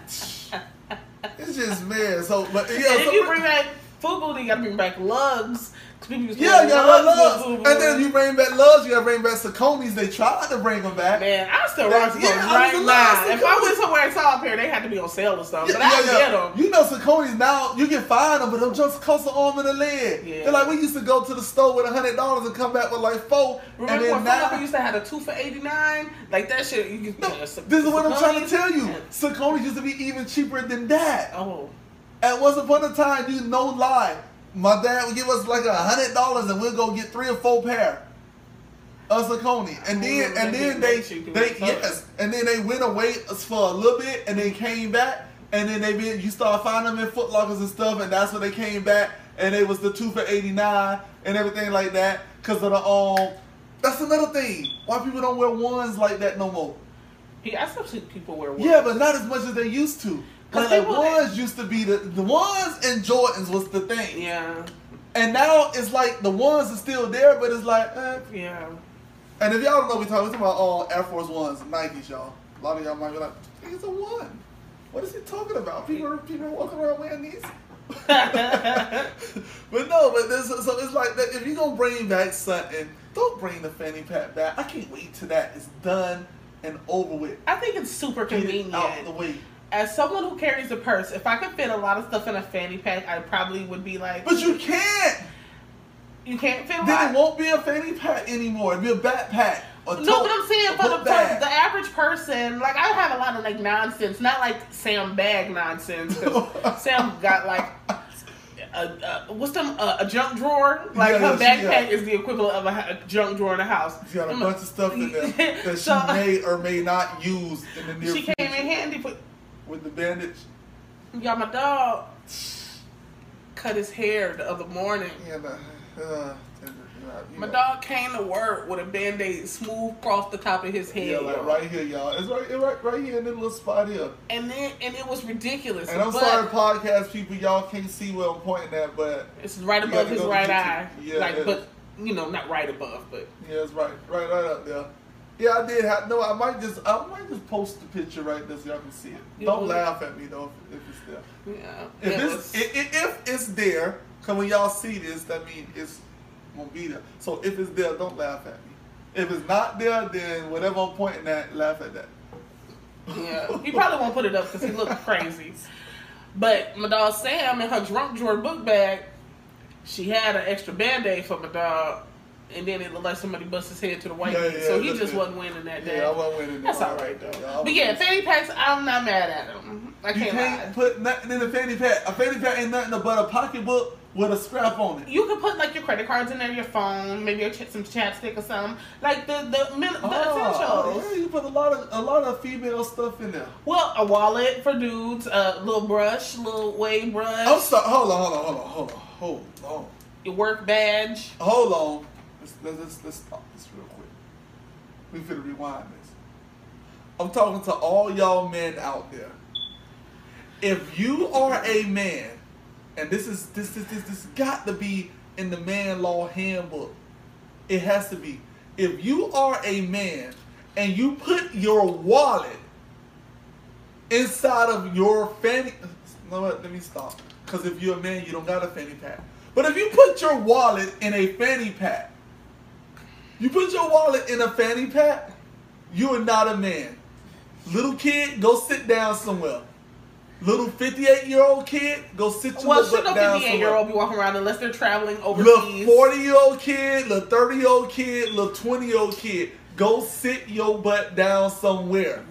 it's just man. So, but yeah, And so you bring back FUBU, then you gotta bring back Lugz. 'Cause people used to yeah, wear you got loves. And then you bring back loves, you gotta bring back Saucony's. They tried to bring them back. Man, I still rock Saucony's yeah, right now. If I went somewhere and saw a pair, they had to be on sale or something. Yeah, but I yeah, get yeah. them. You know Saucony's now, you can find them, but them just cost an arm and a leg. Yeah. They're like, we used to go to the store with a hundred dollars and come back with like four. Remember and when then now, used to have a two for eighty nine? Like that shit. You no, yeah, this is what I'm trying to tell you. Saucony's used to be even cheaper than that. Oh, At once upon a time, you no lie, my dad would give us like a hundred dollars and we'll go get three or four pair of Saucony. And then and then they they yes, and then they went away for a little bit and then came back and then they been you start finding them in Foot Lockers and stuff and that's when they came back and it was the two for eighty nine and everything like that because of the um. That's another thing. Why people don't wear ones like that no more. yeah, I still see people wear. Yeah, but not as much as they used to. 'Cause like ones used to be the the ones and Jordans was the thing, yeah, and now it's like the ones are still there, but it's like, eh. yeah. and if y'all don't know, we talking, we talking about all Air Force Ones, Nikes, y'all. A lot of y'all might be like, it's a one. What is he talking about? People are people are walking around wearing these. but no, but this so it's like that. If you gonna bring back something, don't bring the fanny pack back. I can't wait till that is done and over with. I think it's super Get it convenient. out the way. As someone who carries a purse, if I could fit a lot of stuff in a fanny pack, I probably would be like, But you can't. you can't fit a Then it won't be a fanny pack anymore. It'll be a backpack. Or No, but I'm saying for the, for the average person, like I have a lot of like nonsense, not like Sam bag nonsense. Sam got like a, a what's them a, a junk drawer. Like Yeah, her backpack got- is the equivalent of a, a junk drawer in the house. She's got a bunch of stuff in there that So- she may or may not use in the near She came in handy for with the bandage. y'all. My dog cut his hair the other morning. Yeah, but, uh, you My know. dog came to work with a band-aid smooth across the top of his head. Yeah, like right here, y'all. It's right, right, right here in this little spot here. And then and it was ridiculous. And I'm but sorry, podcast people, y'all can't see where I'm pointing at, but It's right above his right eye. Yeah, like, but you know, not right above, but Yeah, it's right, right, right up there. Yeah, I did have no. I might just, I might just post the picture right there so y'all can see it. You Don't laugh at me though if, if it's there. yeah. If it's was- i- i- if it's there, cause when y'all see this, that means it's gonna be there. So if it's there, don't laugh at me. If it's not there, then whatever I'm pointing at, laugh at that. Yeah, he probably won't put it up because he looked crazy. But my dog Sam in her drunk drawer book bag, she had an extra band aid for my dog, and then it looked like somebody bust his head to the white Yeah, meat. yeah, so he just at- wasn't winning that day. Yeah, I wasn't winning. That's all right though. Yeah, but yeah, fanny packs, I'm not mad at him. I You can't, can't put nothing in a fanny pack. A fanny pack ain't nothing but a pocketbook with a scrap on it. You could put like your credit cards in there, your phone, maybe ch- some chapstick or something, like the the, the Oh, essentials. yeah, you put a lot of a lot of female stuff in there. Well, a wallet for dudes, a little brush, little wave brush, I'm sorry. Hold on, hold on, hold on, hold on, hold on, your work badge. hold on. Let's let's let's, let's stop this real quick. We finna rewind this. I'm talking to all y'all men out there. If you are a man, and this is this this this this got to be in the man law handbook. It has to be. If you are a man and you put your wallet inside of your fanny, no, let me stop. Because if you're a man, you don't got a fanny pack. But if you put your wallet in a fanny pack, you put your wallet in a fanny pack, you are not a man. Little kid, go sit down somewhere. Little 58 year old kid, go sit your Well, butt no down 58 year old be walking around unless they're traveling overseas. Little 40 year old kid, little 30 year old kid, little 20 year old kid, go sit your butt down somewhere.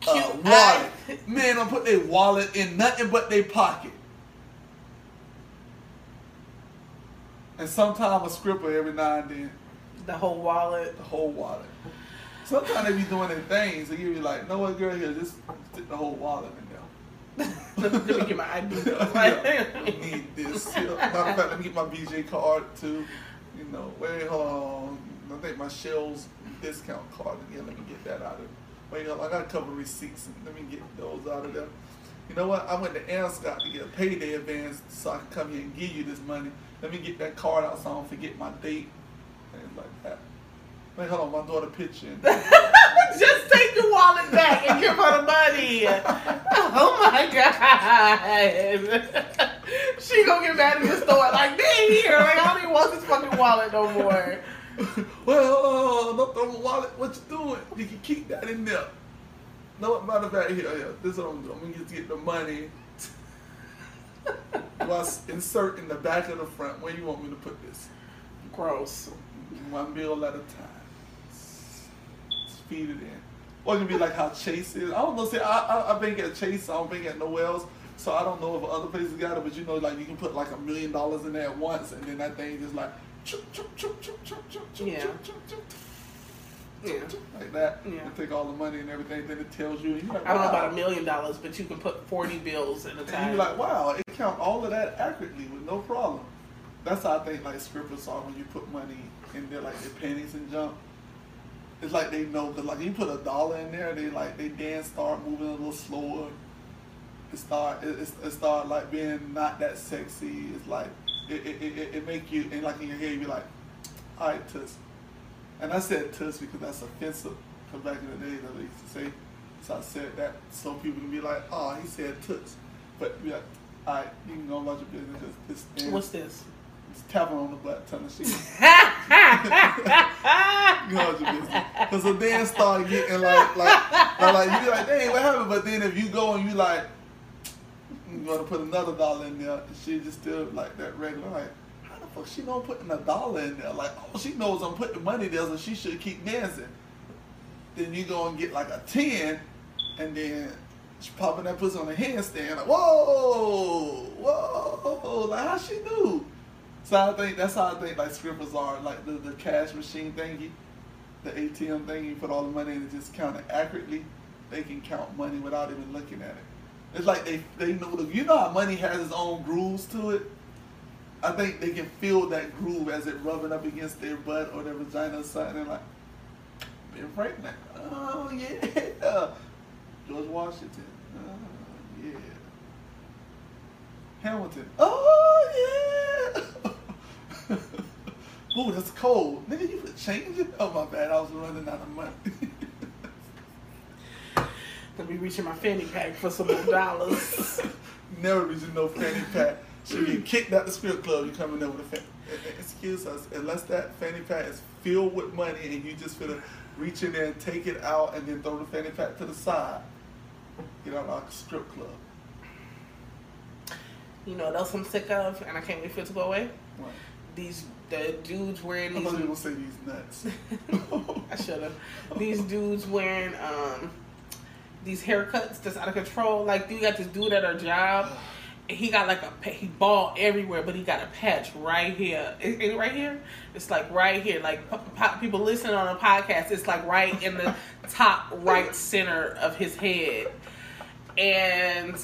Cute Uh, wallet. Man, I'm put their wallet in nothing but their pocket. And sometimes a scripper every now and then, The whole wallet. the whole wallet. Sometimes they be doing their things, and you be like, no what girl here, just stick the whole wallet in there. let, me, let me get my ID. Yeah, I need this. Yeah. Matter of fact, let me get my BJ card too. You know, wait, hold on. I think my Shell's discount card again. Let me get that out of. Wait, hold on. I got a couple receipts. Let me get those out of there. You know what? I went to Anscott to get a payday advance so I can come here and give you this money. Let me get that card out so I don't forget my date. Like that. Wait, hold on. My daughter picture. in. Just take your wallet back and give her the money. Oh my god. she gonna get mad at the store like, they here. Like, I don't even want this fucking wallet no more. well, uh, don't throw my wallet. What you doing? You can keep that in there. No, matter of fact, here, here. This is what I'm doing. I'm gonna get the money. Plus, insert in the back of the front. Where you want me to put this? Gross. One bill at a time. Just feed it in. Or it can be like how Chase is. I don't know. See, I I, I bank at Chase. I don't bank at else. So I don't know if other places got it, but you know, like you can put like a million dollars in there at once, and then that thing just like choop, choop, choop, choop, choop, choop, Yeah. choop, choop, choop, Yeah. like that. Yeah. And take all the money and everything. Then it tells you. And you're like, I don't know wow. about a million dollars, but you can put 40 bills at a And time. you're like, wow, it count all of that accurately with no problem. That's how I think like scripters are when you put money in there, like the pennies and jump. It's like they know, cause like you put a dollar in there, they like they dance start moving a little slower. It start it, it, it start like being not that sexy. It's like it it, it, it, make you and like in your head you be like, all right, tuss. And I said tuss because that's offensive. Cause back in the day they used to say, so I said that so people can be like, oh, he said tuss. But be like, all right, you can go about your business because this man What's this? Tapping on the butt telling yeah. you know what your business. Because the then start getting like, like, like, like, you be like, dang, what happened? But then if you go and you like, I'm gonna put another dollar in there, and she just still like that regular, like, how the fuck she know I'm putting a dollar in there? Like, oh, she knows I'm putting money there, so she should keep dancing. Then you go and get like a 10, and then she popping that pussy on the handstand, like, whoa, whoa, like, how she knew? So I think that's how I think like scribbles are, like the, the cash machine thingy, the ATM thing, you put all the money in and just count it accurately, they can count money without even looking at it. It's like they they know the you know how money has its own grooves to it. I think they can feel that groove as it rubbing up against their butt or their vagina or something. And like, Ben Franklin, oh yeah, George Washington, oh yeah, Hamilton, oh yeah. Ooh, that's cold. Nigga, you could change it? Oh, my bad. I was running out of money. Gonna be reaching my fanny pack for some more dollars. Never reaching no fanny pack. Should get kicked out the strip club. You coming there with a fanny. Excuse us. Unless that fanny pack is filled with money and you just finna reach in there and take it out and then throw the fanny pack to the side. Get out like a strip club. You know what else I'm sick of, and I can't wait for it to go away. What? These the dudes wearing I these. thought you were say these nuts. I should have. These dudes wearing um these haircuts that's out of control. Like you got this dude at our job. He got like a he bald everywhere, but he got a patch right here. Is it right here? It's like right here. Like p- p- people listening on a podcast, it's like right in the top right center of his head. And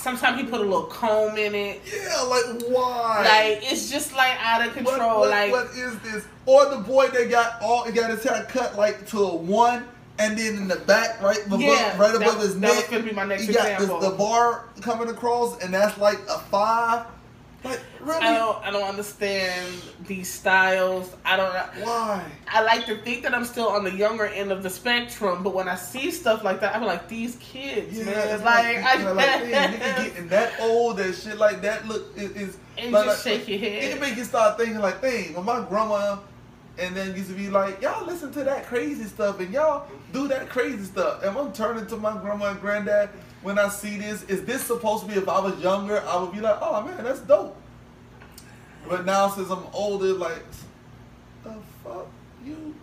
sometimes he put a little comb in it. yeah, like why? Like it's just like out of control. what- like what is this? Or the boy that got all got his hair cut like to a one, and then in the back, right above, Yeah, right that- above his that neck, was gonna be my next he got this, the bar coming across, and that's like a five. Like really? I don't I don't understand these styles. I don't know. Why? I like to think that I'm still on the younger end of the spectrum, but when I see stuff like that, I'm like, these kids, Yeah, man. it's Like, like, I like nigga getting that old and shit like that. Look, is, is And like, just like, shake your head. It make you start thinking like, dang, when my grandma and then used to be like, y'all listen to that crazy stuff and y'all do that crazy stuff. And I'm turning to my grandma and granddad when I see this. Is this supposed to be if I was younger? I would be like, oh man, that's dope. But now since I'm older, like, the fuck you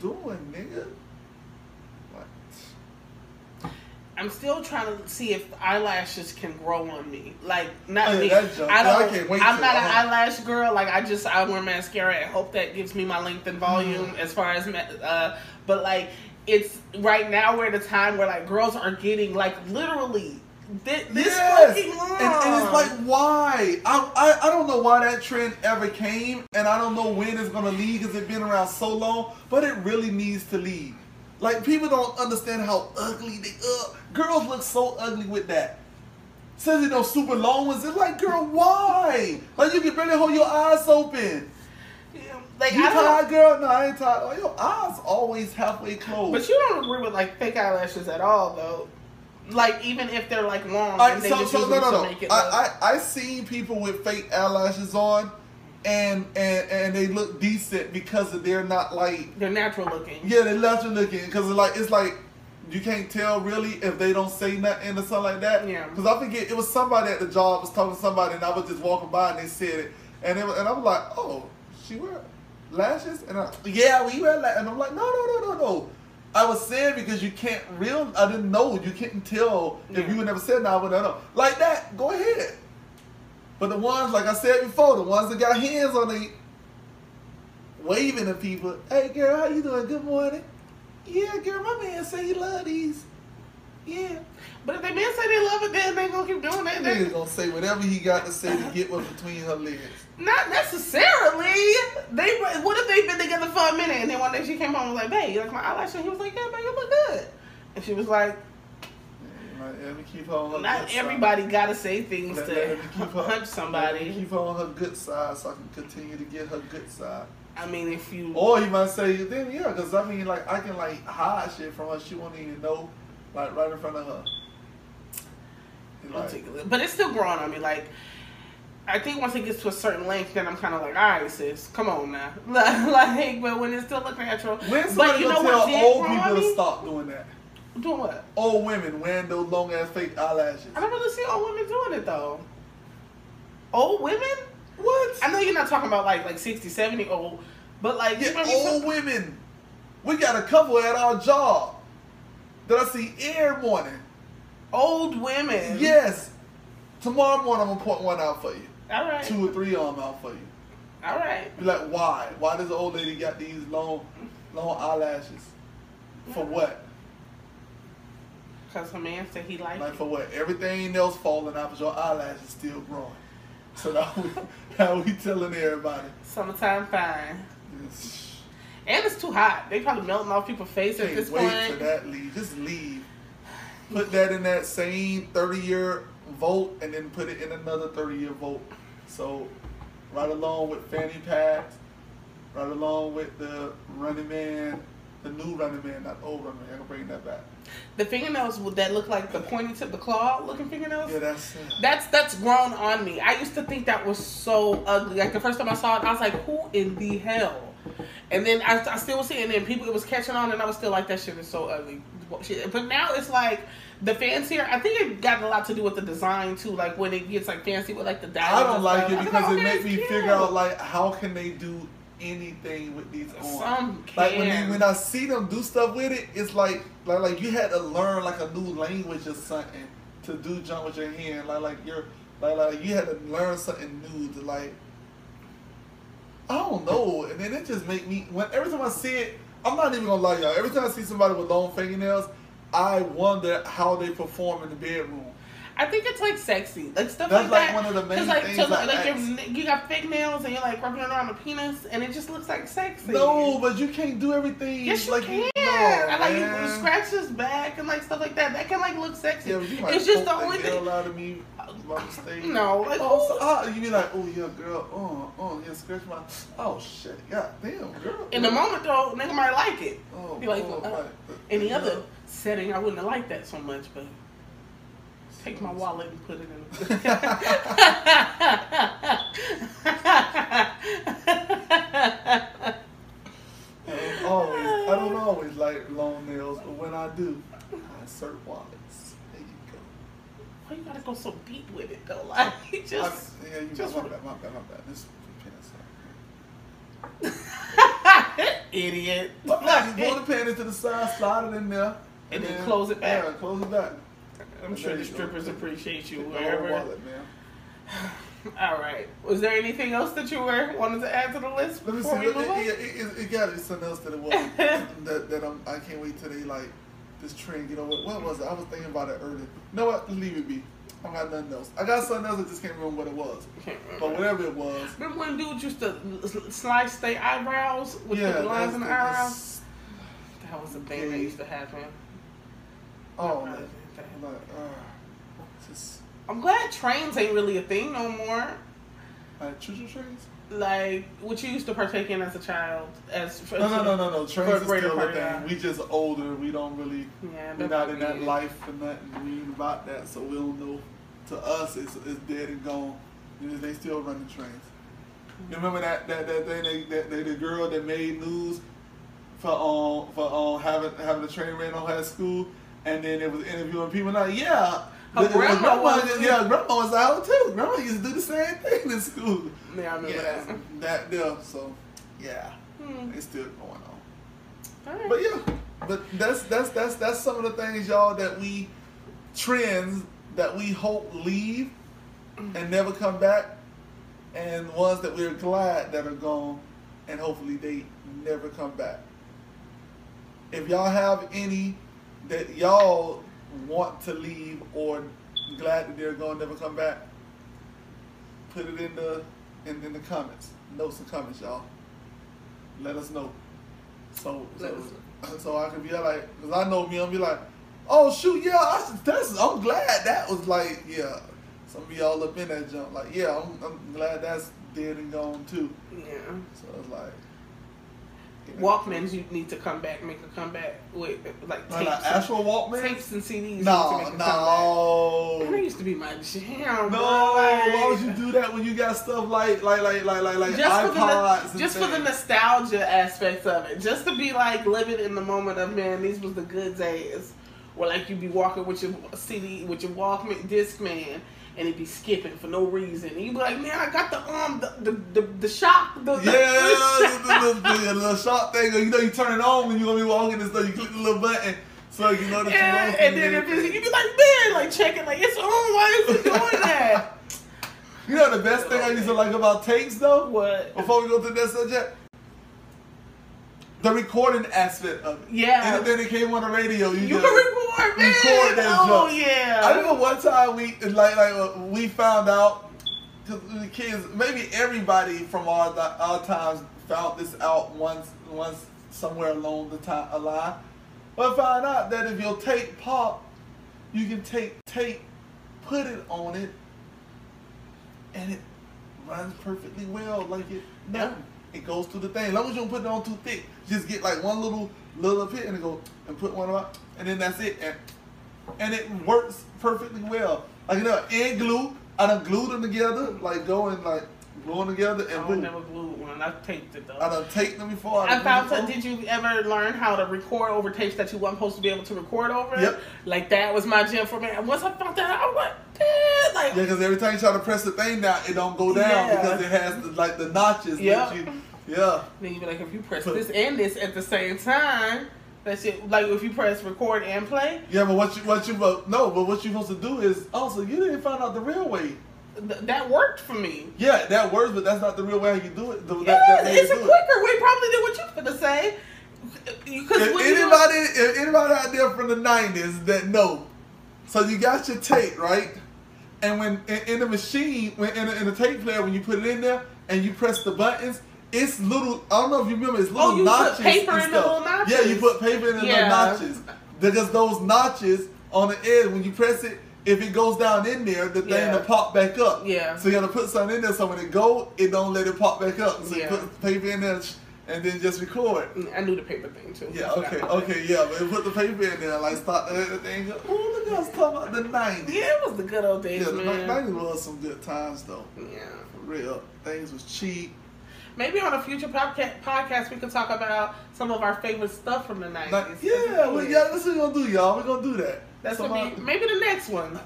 doing, nigga? Like, I'm still trying to see if eyelashes can grow on me. Like, not Oh, yeah, me. I I don't. can't wait I'm not an uh-huh. eyelash girl. Like, I just I wear mascara and hope that gives me my length and volume Mm. as far as. Uh, but like, it's right now we're at a time where like girls are getting like literally thi- this Yes. fucking long. And, and it's like, why? I, I I don't know why that trend ever came, and I don't know when it's gonna leave because it's been around so long. But it really needs to leave. Like people don't understand how ugly they. Uh, girls look so ugly with that. Says you know super long ones. It's like, girl, why? Like you can barely hold your eyes open. Yeah, like You I don't. tired, girl? No, I ain't tired. Oh, your eyes always halfway closed. But you don't agree with like fake eyelashes at all, though. Like even if they're like long, All right, and they so, just so use no, them no, to no. make it look. I, I I seen people with fake eyelashes on, and and and they look decent because they're not like they're natural looking. yeah they're natural looking because it's like it's like you can't tell really if they don't say nothing or something like that. Yeah. Because I forget it was somebody at the job was talking to somebody and I was just walking by and they said it and it and I was like oh she wear lashes and I, yeah we wear lashes and I'm like no no no no no. I was saying because you can't real. I didn't know you couldn't tell if you would never said no. I would know like that. Go ahead. But the ones like I said before, the ones that got hands on the waving at people. Hey girl, how you doing? Good morning. Yeah, girl, my man say he love these. Yeah. But if they men say they love it, then they gonna keep doing that. They- gonna say whatever he got to say to get what's between her legs. Not necessarily. They what if they've been together for a minute and then one day she came home and was like, "Babe, you like my eyelash?" And he was like, "Yeah, man, you look good." And she was like, Like, let me keep her on her "Not good side. everybody gotta say things Let- to let keep her- punch somebody." keep her on her good side so I can continue to get her good side. I mean, if you Or he might say, then yeah, because I mean, like, I can, like, hide shit from her. She won't even know, like, right in front of her. Like, take a look. But it's still growing on me. Like, I think once it gets to a certain length, then I'm kind of like, all right, sis, come on now. like, but when it still look natural. when but somebody you know what tell old people to stop doing that? Doing what? Old women wearing those long ass fake eyelashes. I don't really see old women doing it though. Old women? What? I know you're not talking about like like 60, 70 old, but like Yeah, old women. We got a couple at our job that I see every morning. old women. Yes. Tomorrow morning I'm gonna point one out for you. All right. Two or three of them out for you. All right. Be like, why? Why does the old lady got these long, long eyelashes? For what? Because her man said he liked Like it. for what? Everything else falling out, but your eyelashes still growing. So now we, now we telling everybody. Summertime fine. Just, And it's too hot. They probably melting off people's faces at this wait point. for that leave. Just leave. Put that in that same 30 year vote and then put it in another 30 year vote. So right along with fanny packs right along with the Running Man, the new Running Man, not old Running Man. I'm gonna bring that back. The fingernails would- that look like the pointy tip, of the claw looking fingernails. Yeah, that's. That's that's grown on me. I used to think that was so ugly. Like the first time I saw it, I was like, "Who in the hell?" And then I, I still was seeing and people it was catching on, and I was still like, "That shit is so ugly." But now it's like the fancier. I think it got a lot to do with the design too. Like when it gets like fancy with like the diamonds. I don't like it because like, it makes me it's figure out like how can they do anything with these on. Some Like when they, when I see them do stuff with it, it's like like like you had to learn like a new language or something to do jump with your hand. Like like you're like like you had to learn something new to like I don't know. And then it just make me when every time I see it, I'm not even gonna lie, y'all. Every time I see somebody with long fingernails, I wonder how they perform in the bedroom. I think it's like sexy, like stuff That's like, like that. one of the main like, things to like your, you got fake nails and you're like rubbing around the penis, and it just looks like sexy. No, but you can't do everything. Yes, you like can. No, I like man. you scratch his back and like stuff like that. That can like look sexy. Yeah, you might it's just the only thing. out of me. No, like Oh, ah, you be like, oh yeah, girl, oh, oh, yeah, scratch my, oh shit, god damn, girl. in the moment though, nigga might like it. oh, be like, oh, right. Any Yeah. other setting, I wouldn't have liked that so much, but take my wallet and put it in. I don't always, I don't always like long nails, but when I do, I insert wallets. There you go. Why you gotta go so deep with it though? Like just, I, yeah, you just my bad, my bad, my bad. This pants idiot. Like, you pull the panties to the side, slide it in there, And then close it back. Yeah, close it back. I'm sure the you go. strippers appreciate you wherever. wallet, man. All right. Was there anything else that you were wanted to add to the list Let me before see. we It, move on? it, it, it, it got be something else that it was that that I'm, I can't wait till they like this trend. You know what? What was it? I was thinking about it earlier. You know what? Leave it be. I got nothing else. I got something else. I just can't remember what it was. But whatever it was. Remember when dudes used to slice their eyebrows with yeah, the lines in the eyebrows? That was a thing that used to happen. Oh, man. Like, uh, just I'm glad trains ain't really a thing no more. like choo-choo trains. Like what you used to partake in as a child, as No, no, no, no, no. Trains is still a thing. We just older. We don't really. Yeah, We're not in that life and that. We ain't about that, so we don't know. To us, it's, it's dead and gone. You know, they still running trains. You remember that that that thing they, that, that the girl that made news for um for um having having a train ran on her school, and then it was interviewing people. Now, yeah, Her the- the grandma was- yeah, grandma was out too. Grandma used to do the same thing in school. Yeah, I remember Yeah, that. that there. So yeah, Hmm. it's still going on. All right. But yeah, but that's that's that's that's some of the things, y'all, that we trends that we hope leave and never come back, and ones that we're glad that are gone, and hopefully they never come back. If y'all have any that y'all want to leave or glad that they're gonna never come back, put it in the in, in the comments, notes and comments, y'all. Let us know. So, so, so I can be like, cause I know me, I'll be like, oh shoot, yeah, I, that's, I'm glad that was like, yeah. Some of y'all up in that jump, like, yeah, I'm, I'm glad that's dead and gone too. Yeah. So it's like, Walkmans, you need to come back, make a comeback with like Like tapes, an actual Walkman? tapes and CDs. No, no. That used to be my jam. No, bro, why would you do that when you got stuff like like like like like like just for iPods? the and just for the nostalgia aspects of it, just to be like living in the moment of man, these was the good days, where like you be walking with your CD with your Walkman Discman. And it be skipping for no reason. And you be like, man, I got the um the the, the, the shock. The, Yeah, the, the, the, little shot thing. You know, you turn it on when you gonna be walking and stuff. You click the little button so you know that you're and, walking. and then if it's, you be like, man, like checking, like it's on. Why is it doing that? you know the best thing I used to like about tapes though. what? Before we go to that subject, the recording aspect of it. Yeah. And then it came on the radio. You, You can record, man. record that oh junk. yeah. I remember one time we like like uh, we found out because the kids maybe everybody from our our times found this out once once somewhere along the time a line, but found out that if your tape pop, you can take tape, put it on it, and it runs perfectly well like it nothing. it goes through the thing. As long as you don't put it on too thick, just get like one little little bit and go and put one on, and then that's it. And and it works perfectly well. Like you know, and glue. I done glued them together, like going like glue them together and I boom. never glued one. I taped it though. I done taped them before. I done found them Did you ever learn how to record over tapes that you weren't supposed to be able to record over? Yep. Like that was my gym for me. And once I found that, I was like, "Damn!" Like, Yeah, because every time you try to press the thing down, it don't go down Yeah. because it has the, like the notches. Yep. That you, yeah. then you be like, if you press this and this at the same time, that shit. Like if you press record and play, Yeah, but what you what you but no, but what you supposed to do is oh, also you didn't find out the real way. th- that worked for me. Yeah, that works, but that's not the real way how you do it. The, that, Yeah, that way it's a quicker way probably than what you're gonna say. Because If when you- anybody, if anybody out there from the nineties that know, so you got your tape right, and when in, in the machine, when in in the tape player, when you put it in there and you press the buttons, it's little. I don't know if you remember, it's oh, little Oh, you put notches. paper and in the stuff. little Yeah, you put paper in the Yeah. little notches because those notches on the end, when you press it. If it goes down in there, the thing Yeah. will pop back up. Yeah. So you gotta put something in there so when it go, it don't let it pop back up. So Yeah. you put paper in there and then just record. I knew the paper thing too. Yeah, okay, okay, yeah, but put the paper in there, like start the thing. Oh, look at us talking about the 90s. Yeah, it was the good old days, Yeah, the. 90s was some good times, though. Yeah. For real. Things was cheap. Maybe on a future podca- podcast we could talk about some of our favorite stuff from the nineties. Like, yeah, well, yeah, that's what we're gonna do, y'all. We're gonna do that. That's Some gonna be maybe the next one.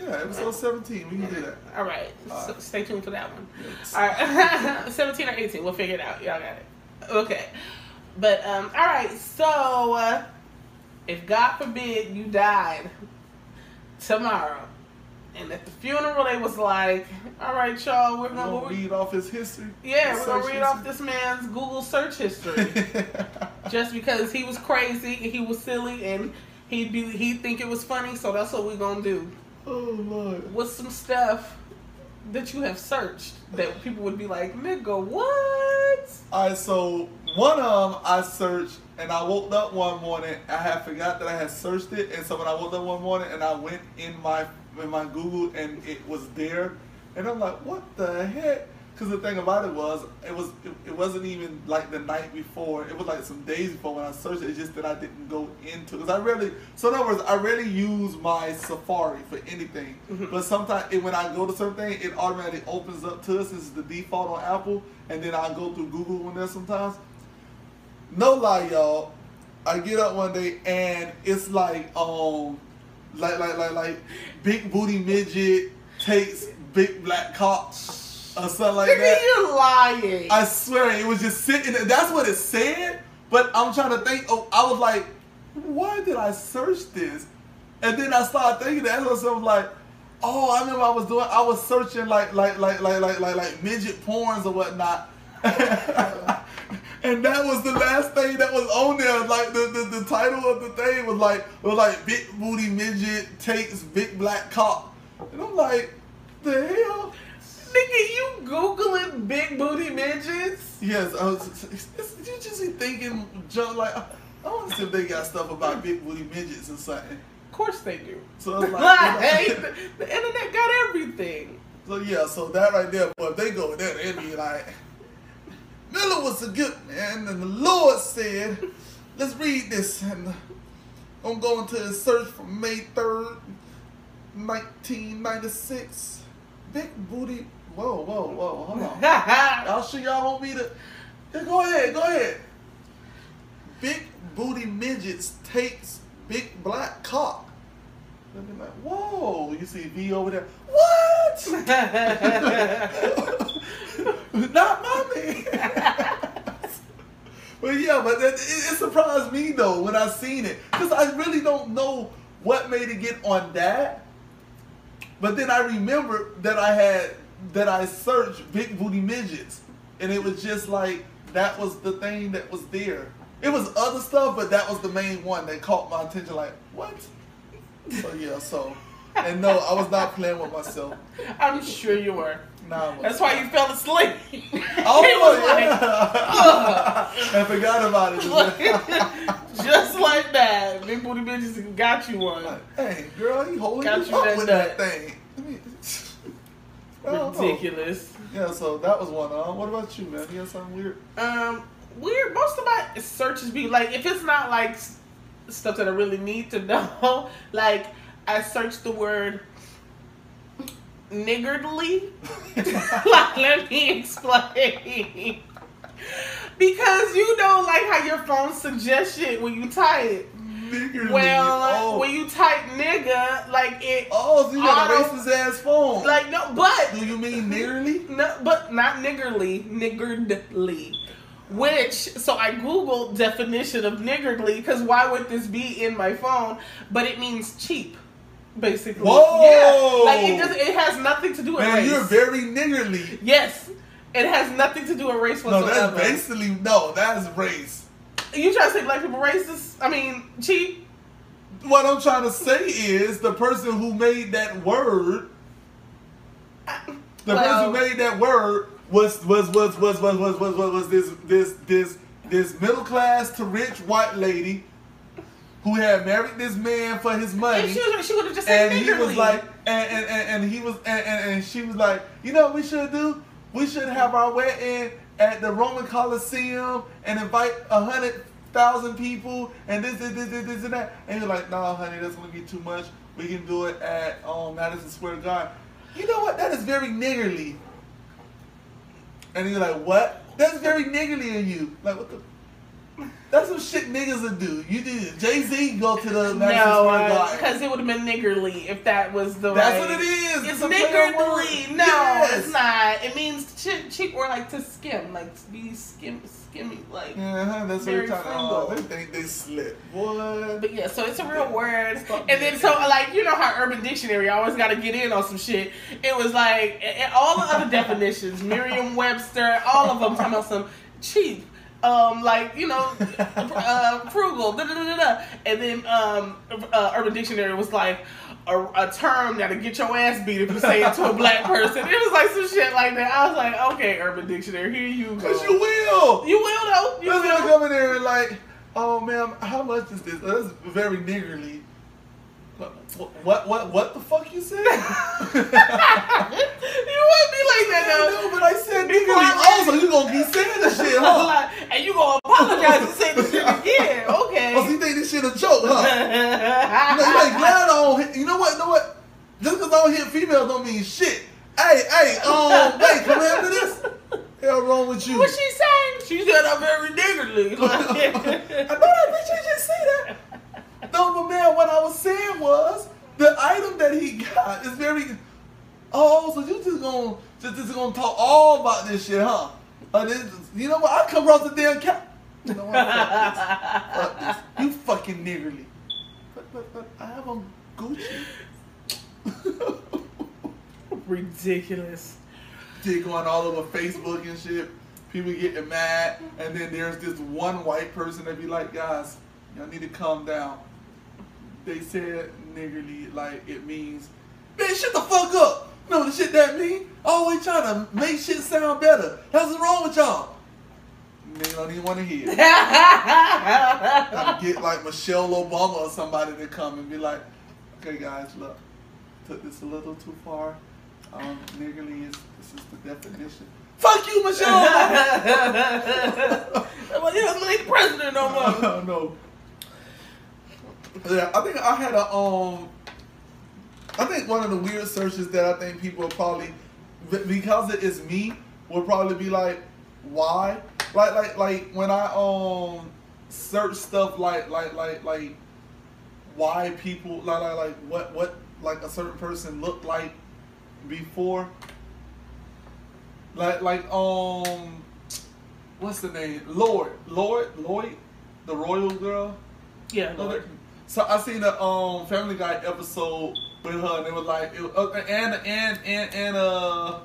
Yeah, episode 17, we can do that. All right, so stay tuned for that one. Yes. All right, seventeen or eighteen, we'll figure it out. Y'all got it. Okay, but um, all right. So, uh, if God forbid you died tomorrow, and at the funeral they was like, "All right, y'all, we're We're gonna, gonna read off his history. yeah, his we're gonna read off this man's Google search history." just because he was crazy and he was silly and he'd be he'd think it was funny, so that's what we're gonna do. oh, Lord. with some stuff that you have searched that people would be like, nigga, what? Alright, so one of them I searched and I woke up one morning. I had forgot that I had searched it, and so when I woke up one morning and I went in my in my Google and it was there, and I'm like, what the heck? Because the thing about it was, it was it, it wasn't even like the night before. It was like some days before when I searched it. It's just that I didn't go into because I really. So in other words, I really use my Safari for anything. Mhm. But sometimes it, when I go to something, it automatically opens up to us. This is the default on Apple, and then I go through Google on there sometimes. No lie, y'all. I get up one day and it's like um, like like like like big booty midget takes big black cock or something like Nigga, that. you're lying. I swear it was just sitting. there. That's what it said. But I'm trying to think. Oh, I was like, why did I search this? And then I started thinking that myself like, oh, I remember I was doing. I was searching like like like like like like like midget porns or whatnot. Oh. And that was the last thing that was on there. Like the, the, the title of the thing was like was like big booty midget takes big black cock. And I'm like, the hell? Nigga, you Googling big booty midgets? Yes, I was. It's, it's, you just be thinking, John, like, I, want to see if they got stuff about big booty midgets or something. Of course they do. So like, Like, the, the internet got everything. so yeah, so that right there, boy, if they go there, they'd be like, Miller was a good man, and the Lord said, let's read this, and I'm going to the search from May 3rd, 1996. Big booty. Whoa, whoa, whoa, hold on. Y'all sure y'all want me to? Yeah, go ahead, go ahead. Big booty midgets takes big black cock. And be like, whoa, you see V over there. What? Not mommy. but yeah, but that, it, it surprised me though when I seen it. Because I really don't know what made it get on that. But then I remember that I had that I searched big booty midgets, and it was just like that was the thing that was there. It was other stuff, but that was the main one that caught my attention. Like what? So yeah, so and no, I was not playing with myself. I'm sure you were. Nah, That's why you fell asleep. Oh He was like, yeah, I forgot about it. just like that. Big booty bitches got you one. Like, hey, girl, you holding Got you up that with nut. that thing. I don't know. Ridiculous. Yeah, so that was one. Uh, what about you, man? You have something weird? Um, weird. Most of my searches be like, if it's not like stuff that I really need to know, like I searched the word niggardly. like, let me explain. because you know, like how your phone suggests shit when you type. Niggerly. Well, oh. when you type nigga, like it, oh, so you got a auto- racist ass phone. like no, but Do you mean niggerly? no, but not niggerly, niggardly. Which, so I googled definition of niggardly because why would this be in my phone? But it means cheap, basically. Whoa! Yeah, like it does. It has nothing to do with Man, race. you're very niggerly. yes, it has nothing to do with race whatsoever. No, that's basically no, that's race. You trying to say black people racist? I mean, cheap. What I'm trying to say is the person who made that word, the Well- person who made that word was was was was was was was was, was this this this this middle class to rich white lady who had married this man for his money. If she was, she would have just said and he was like, and and, and, and he was, and, and, and she was like, you know what we should do? We should have our wedding at the Roman Coliseum and invite a hundred thousand people and this, this, this, this, this, and that. And you're like, no, honey, that's gonna be too much. We can do it at um, Madison Square Garden. You know what? That is very niggerly. And you're like, what? That's very niggerly in you. Like, what the? That's some shit niggas would do. You did Jay Z go to the Madison no, Square uh, Garden. because it would have been niggerly if that was the That's right. what it is. It's a play on words. niggardly. No, Yes. it's not. It means cheap, cheap or like to skim, like to be skim, skimmy, like. Uh-huh, that's Very what talking about. They think they slip. What? But yeah, so it's a real word. Stop And then so like you know how Urban Dictionary always got to get in on some shit. It was like all the other definitions, Merriam-Webster, all of them talking about some cheap. Um, like you know, uh, frugal, da da da da, da. and then um, uh, Urban Dictionary was like a, a term that'll get your ass beat if you say it to a black person. It was like some shit like that. I was like, okay, Urban Dictionary, here you go. Cause you will. You will though. You gonna will. come in there and like, oh ma'am, how much is this? That's very niggerly. What, what what what the fuck you said? you wouldn't be like that though. no, but I said niggerly. I- Also, you gonna be saying this shit, huh? Like, and you gonna apologize and say this shit again? Okay. Oh, so you think this shit a joke, huh? You know, you like glad I don't hit, you know what, you know what? Just because I don't hit females don't mean shit. Hey, hey, um, wait, come after this? Hell wrong with you? What she saying? She said I'm very niggardly. I thought I bitch you just say that. No, but man, what I was saying was the item that he got is very. Oh, so you just gonna just, just gonna talk all about this shit, huh? Uh, this, you know what? I come across the damn cat. You know what? Fuck this. Fuck this. You fucking niggerly. But, but, but I have on Gucci. Ridiculous. shit going all over Facebook and shit. People getting mad, and then there's this one white person that be like, guys, y'all need to calm down. They said niggerly like it means, man, shut the fuck up. You know the shit that mean? Always trying to make shit sound better. That's what's wrong with y'all. Nigga don't even want to hear. it. Gotta get like Michelle Obama or somebody to come and be like, okay guys, look, took this a little too far. Um, niggerly is this is the definition. Fuck you, Michelle well, you don't need president no more. no. Yeah, I think I had a um. I think one of the weird searches that I think people probably, because it is me, will probably be like, why? Like like like when I um search stuff like like like like why people like like like what what like a certain person looked like before. Like like um what's the name? Lorde. Lorde Lloyd, the royal girl. Yeah, Lorde. So I seen the um Family Guy episode with her, and it was like, it was, uh, and and and and uh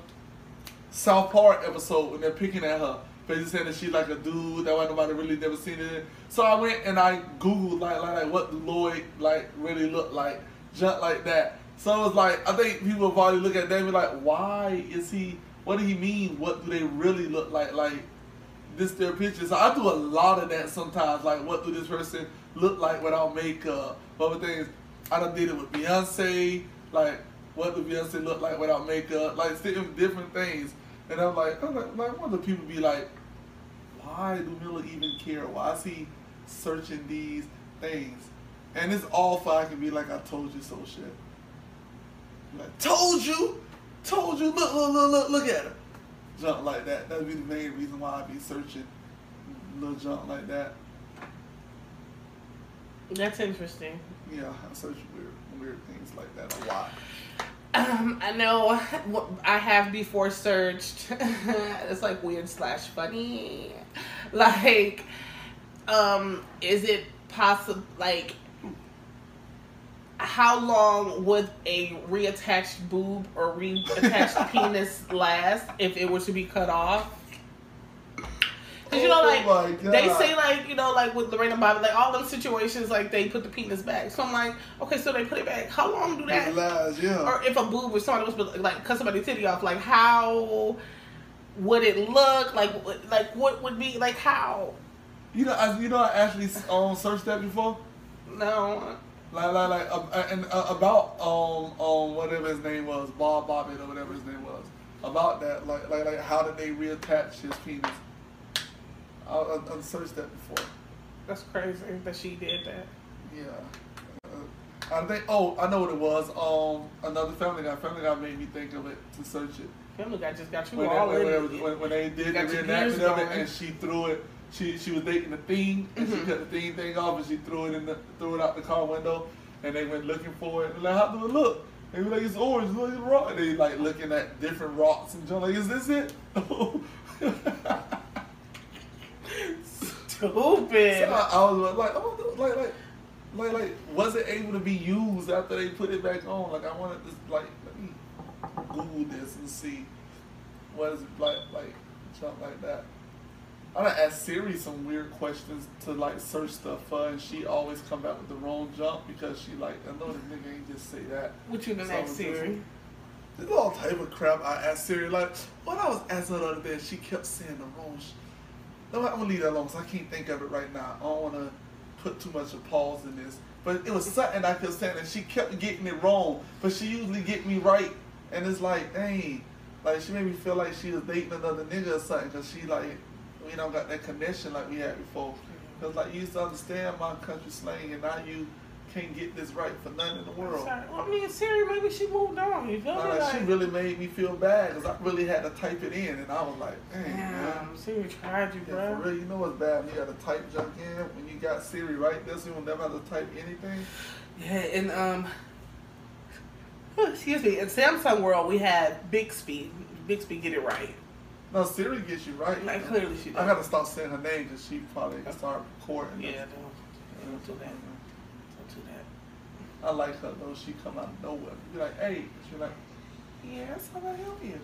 South Park episode when they're picking at her, basically saying that she's like a dude that why nobody really never seen it. So I went and I googled like like, like what Lloyd like really look like, junk like that. So it was like I think people probably look at that and be like, why is he? What do he mean? What do they really look like? Like this their pictures. So I do a lot of that sometimes. Like, what do this person look like without makeup? Other things. I done did it with Beyonce. Like, what do Beyonce look like without makeup? Like, different things. And I'm like, I'm like, like one of the people be like, why do Miller even care? Why is he searching these things? And it's all for I can be like, I told you so shit. Like, told you, told you. Look, look, look, look, look at her. Junk like that. That'd be the main reason why I'd be searching little junk like that. That's interesting. Yeah, I search weird, weird things like that a lot. Um, I know I have before searched. it's like weird slash funny. Like, um, is it possible? Like, how long would a reattached boob or reattached penis last if it were to be cut off? Cause you know, Oh like God. they say, like you know, like with Lorena Bobbitt, like all them situations, like they put the penis back. So I'm like, okay, so they put it back. How long do that? Lies, yeah. or if a boob or somebody was like cut somebody's titty off, like how would it look? Like what- like what would be like how? You know, I, you know, I actually um searched that before. No, Like, like, like, uh, and uh, about um um whatever his name was, Bob Bobbitt or whatever his name was. About that, like, like, like, how did they reattach his penis? I, I, I searched that before. that's crazy that she did that. Yeah. Uh, I think. Oh, I know what it was. Um, another Family Guy. Family Guy made me think of it to search it. Family Guy just got you When, they, all when, in when, when, when they did the reenactment of it, and she threw it. She she was dating the thing, and she Mhm. cut the thing thing off, and she threw it in the threw it out the car window, and they went looking for it. And like, how do it look? And they were like, it's orange, look, it's rock. And they like looking at different rocks and John like, is this it? Stupid. So I, I was like, oh, like, like, like, like, was it able to be used after they put it back on? Like, I wanted to, like, let me Google this and see what is it like, like, something like that. I done asked Siri some weird questions to like search stuff for, and she always come back with the wrong jump because she like, I know this nigga ain't just say that. What you been So ask it's Siri? There's all type of crap I asked Siri. Like, when I was asking her the other day, she kept saying the wrong No, I'm gonna leave that alone because I can't think of it right now. I don't want to put too much of pause in this. But it was something I kept saying, and she kept getting it wrong. But she usually get me right, and it's like, dang, like she made me feel like she was dating another nigga or something because she like, we don't got that connection like we had before. Cause like you used to understand my country slang, and now you can't get this right for nothing in the world. Well, I mean, Siri, maybe she moved on. You feel me? Like, she really made me feel bad because I really had to type it in, and I was like, dang, man. damn, Siri tried you, Yeah, bro. for real, you know what's bad? when You got to type junk in when you got Siri right there, so you'll never have to type anything. Yeah, and um, excuse me. In Samsung world, we had Bixby. Bixby get it right. No, Siri gets you right. Like clearly she does. I gotta stop saying her name because she probably can start recording. Yeah, don't, don't do that. I like her though. She come out of nowhere. Be like, hey, she like, yes, how can I help you?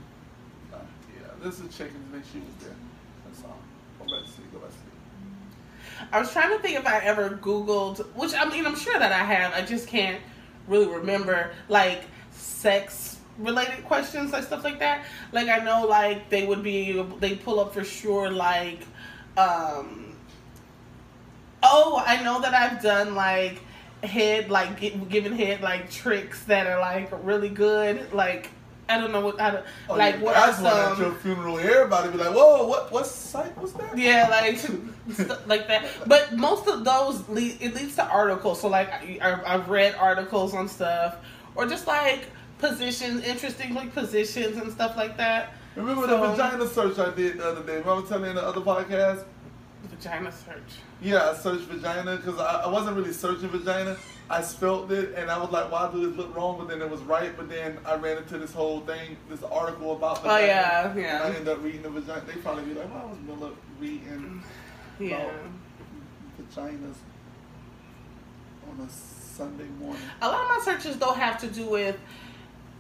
Uh, yeah, this is checking to make sure she was there. That's all. Go back to sleep. Go back to sleep. I was trying to think if I ever Googled, which I mean, I'm sure that I have. I just can't really remember, like, sex related questions, like stuff like that. Like, I know, like, they would be, they pull up for sure, like, um, oh, I know that I've done, like, head, like, gi- giving head, like, tricks that are, like, really good. Like, I don't know what, I don't, Oh, like, what are that's one at your funeral. Everybody be like, whoa, what, what site was that? Yeah, like stuff like that. But most of those lead it leads to articles. So like I, I- I've read articles on stuff, or just like positions, interesting like positions and stuff like that. Remember So- the vagina search I did the other day? Remember telling you in the other podcast? Vagina search. Yeah, I searched vagina because I, I wasn't really searching vagina. I spelt it and I was like, why do this look wrong? But then it was right. But then I ran into this whole thing, this article about Oh vagina. yeah, And I yeah, ended up reading the vagina. They probably be like, why was Miller reading yeah. vaginas on a Sunday morning? A lot of my searches though have to do with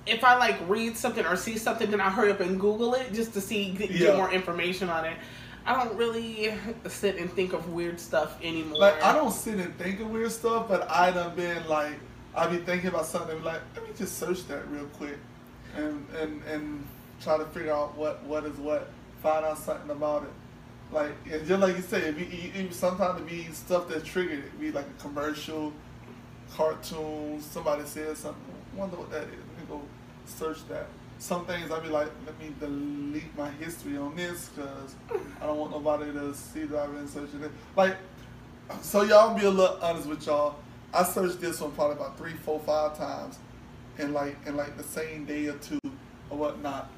if I like read something or see something, then I hurry up and Google it just to see get, Yeah. get more information on it. I don't really sit and think of weird stuff anymore. Like I don't sit and think of weird stuff, but I done been like I be thinking about something like let me just search that real quick, and and and try to figure out what what is what, find out something about it. Like and just like you say, it be it, it, sometimes it be stuff that triggered it. Be like a commercial, cartoon, somebody said something. Wonder what that is. Let me go search that. Some things I'd be like, let me delete my history on this because I don't want nobody to see that I've been searching it. Like, so y'all be a little honest with y'all. I searched this one probably about three, four, five times, in like in like the same day or two or whatnot.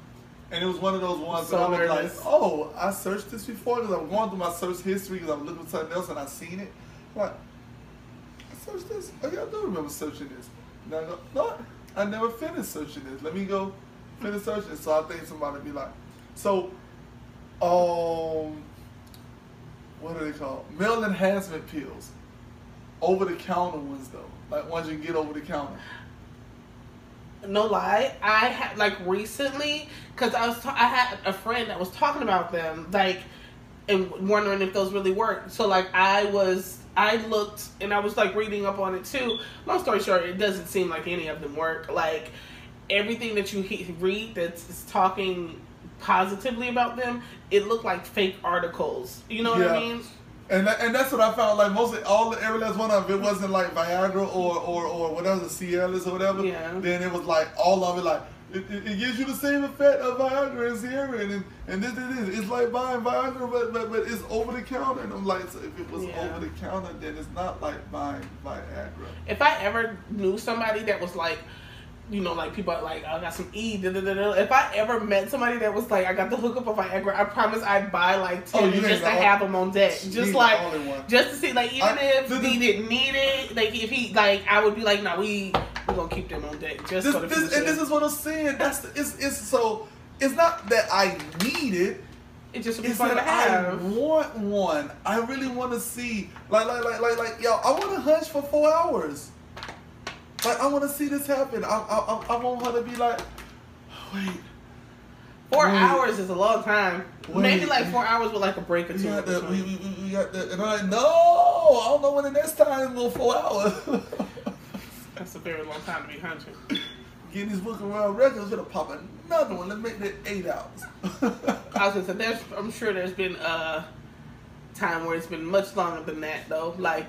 And it was one of those ones So that I was like, oh, I searched this before because I'm going through my search history because I'm looking for something else and I seen it. I'm like, I searched this. Oh yeah, I do remember searching this. And I go, no, I never finished searching this. Let me go finish searching. So I think somebody be like, so, um, what are they called? Male enhancement pills. Over the counter ones though, like ones you can get over the counter. no lie, I had like recently because I was ta- I had a friend that was talking about them like and wondering if those really work. So like I was I looked and I was like reading up on it too. Long story short, it doesn't seem like any of them work. Like everything that you he- read that's talking positively about them, it looked like fake articles. You know what I Yeah. mean? And that, and that's what I found. Like mostly all the every last one of it wasn't like Viagra or or or whatever the Cialis or whatever. Yeah. Then it was like all of it like. It, it, it gives you the same effect of Viagra and Cialis, and and this it is. It's like buying Viagra, but, but but it's over the counter. And I'm like, so if it was Yeah. over the counter, then it's not like buying Viagra. if I ever knew somebody that was like, you know, like people are like, oh, I got some E, da, da, da, if I ever met somebody that was like, I got the hookup of Viagra, I promise I'd buy like Oh, you just to have them on deck. Just like, just to see, like, even I- if the- the- he didn't need it, like, if he, like, I would be like, no, we, we're gonna keep them on deck just This, for the this, and this is what I'm saying. That's the, it's it's so it's not that I need it. it just would be It's fun to that I want one. I really want to see, like, like, like, like, like, yo, I want to hunch for four hours. Like, I want to see this happen. I, I, I- I want her to be like, wait, Four Wait. hours is a long time. Maybe like four hours with like a break or we two. got in the, we, we, we- we got the, and I'm like, no, I don't know when the next time will four hours. That's a very long time to be hunting. Getting these book around records, gonna pop another one. Let's make that eight hours. I was gonna say, there's, I'm sure there's been a time where it's been much longer than that, though. Like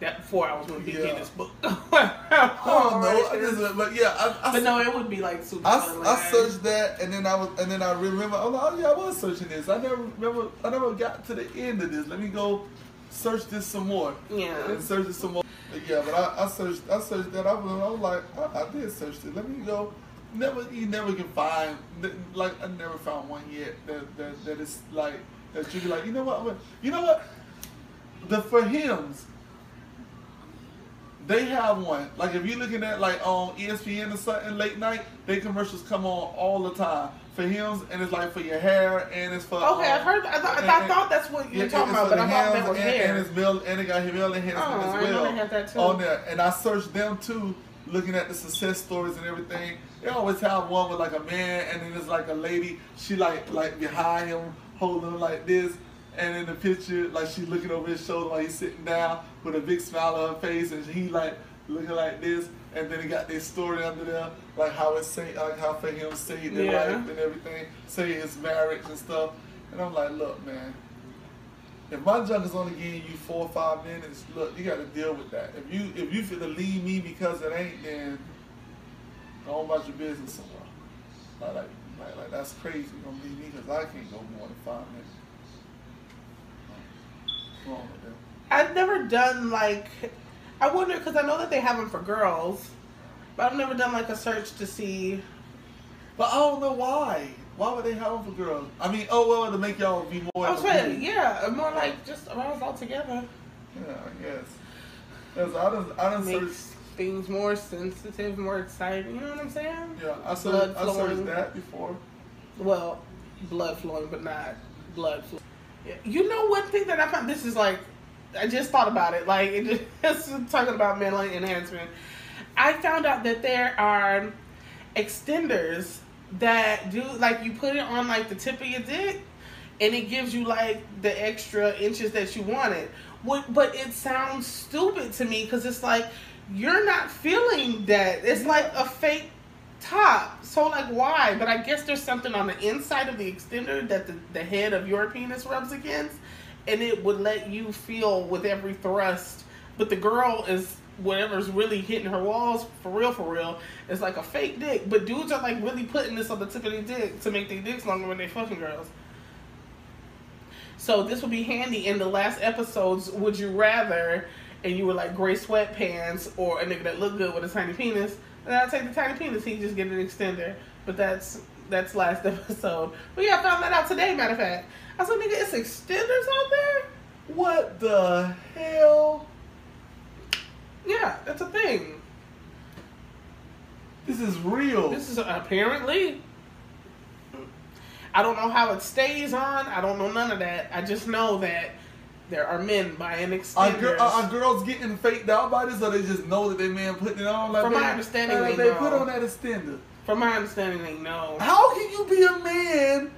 that four hours wouldn't be Yeah. Guinness Book. I don't know, I just, uh, but yeah, I, I but no, it would be like super. I, fun, I searched that and then I was and then I remember I'm like, oh yeah, I was searching this. I never remember I never got to the end of this. Let me go search this some more. Yeah. And search it some more. But yeah, but I, I searched I searched that. I was, I was like, I, I did search it. Let me go. Never you never can find like I never found one yet that that, that is like that you be like, you know what? You know what? The for Hims. They have one. Like if you're looking at like on E ESPN or something late night, they commercials come on all the time for Hims, and it's like for your hair, and it's for. Okay, um, I've heard. I thought, I and- and- thought that's what you were yeah, talking about, but I thought that was and, hair. and it's male, and it got male enhancement Oh, as I know they had that too. on there. And I searched them too, looking at the success stories and everything. They always have one with like a man, and then it's like a lady. She like like behind him, holding him like this. And in the picture, like she's looking over his shoulder while he's sitting down with a big smile on her face, and he like looking like this. And then he got this story under there, like how it's say, like how for him saved their Yeah. life and everything, say his marriage and stuff. And I'm like, look, man, if my junk is only giving you four or five minutes, look, you got to deal with that. If you if you feel to leave me because it ain't, then go on about your business somewhere. Like like like, like that's crazy. You gonna leave me because I can't go more than five minutes. I've never done like. I wonder because I know that they have them for girls, but I've never done like a search to see. But I don't know why. Why would they have them for girls? I mean, oh well, to make y'all be more. I was saying, yeah, more like just aroused all together. Yeah, I guess. Cause I done I searched. Makes things more sensitive, more exciting. You know what I'm saying? Yeah, I searched, I searched that before. Well, blood flowing, but not blood flowing. You know one thing that I found. This is like, I just thought about it. Like just talking about mental enhancement. I found out that there are extenders that do like you put it on like the tip of your dick, and it gives you like the extra inches that you wanted. What? But it sounds stupid to me because it's like you're not feeling that. It's like a fake top. So like why? But I guess there's something on the inside of the extender that the, the head of your penis rubs against and it would let you feel with every thrust. But the girl is whatever's really hitting her walls for real, for real, It's like a fake dick. But dudes are like really putting this on the tip of their dick to make their dicks longer when they fucking girls. So this would be handy in the last episodes. Would you rather? And you were like gray sweatpants or a nigga that looked good with a tiny penis. And I'll take the tiny penis. He just get an extender. But that's that's last episode. But yeah, I found that out today. Matter of fact, I said, nigga, it's extenders out there. What the hell? Yeah, that's a thing. This is real. This is apparently. I don't know how it stays on. I don't know none of that. I just know that there are men buying Are, extenders. gir- are, are girls getting faked out by this, or they just know that they man putting it on? Like, From my understanding, like, they they put on that extender. From my understanding, they know. How can you be a man?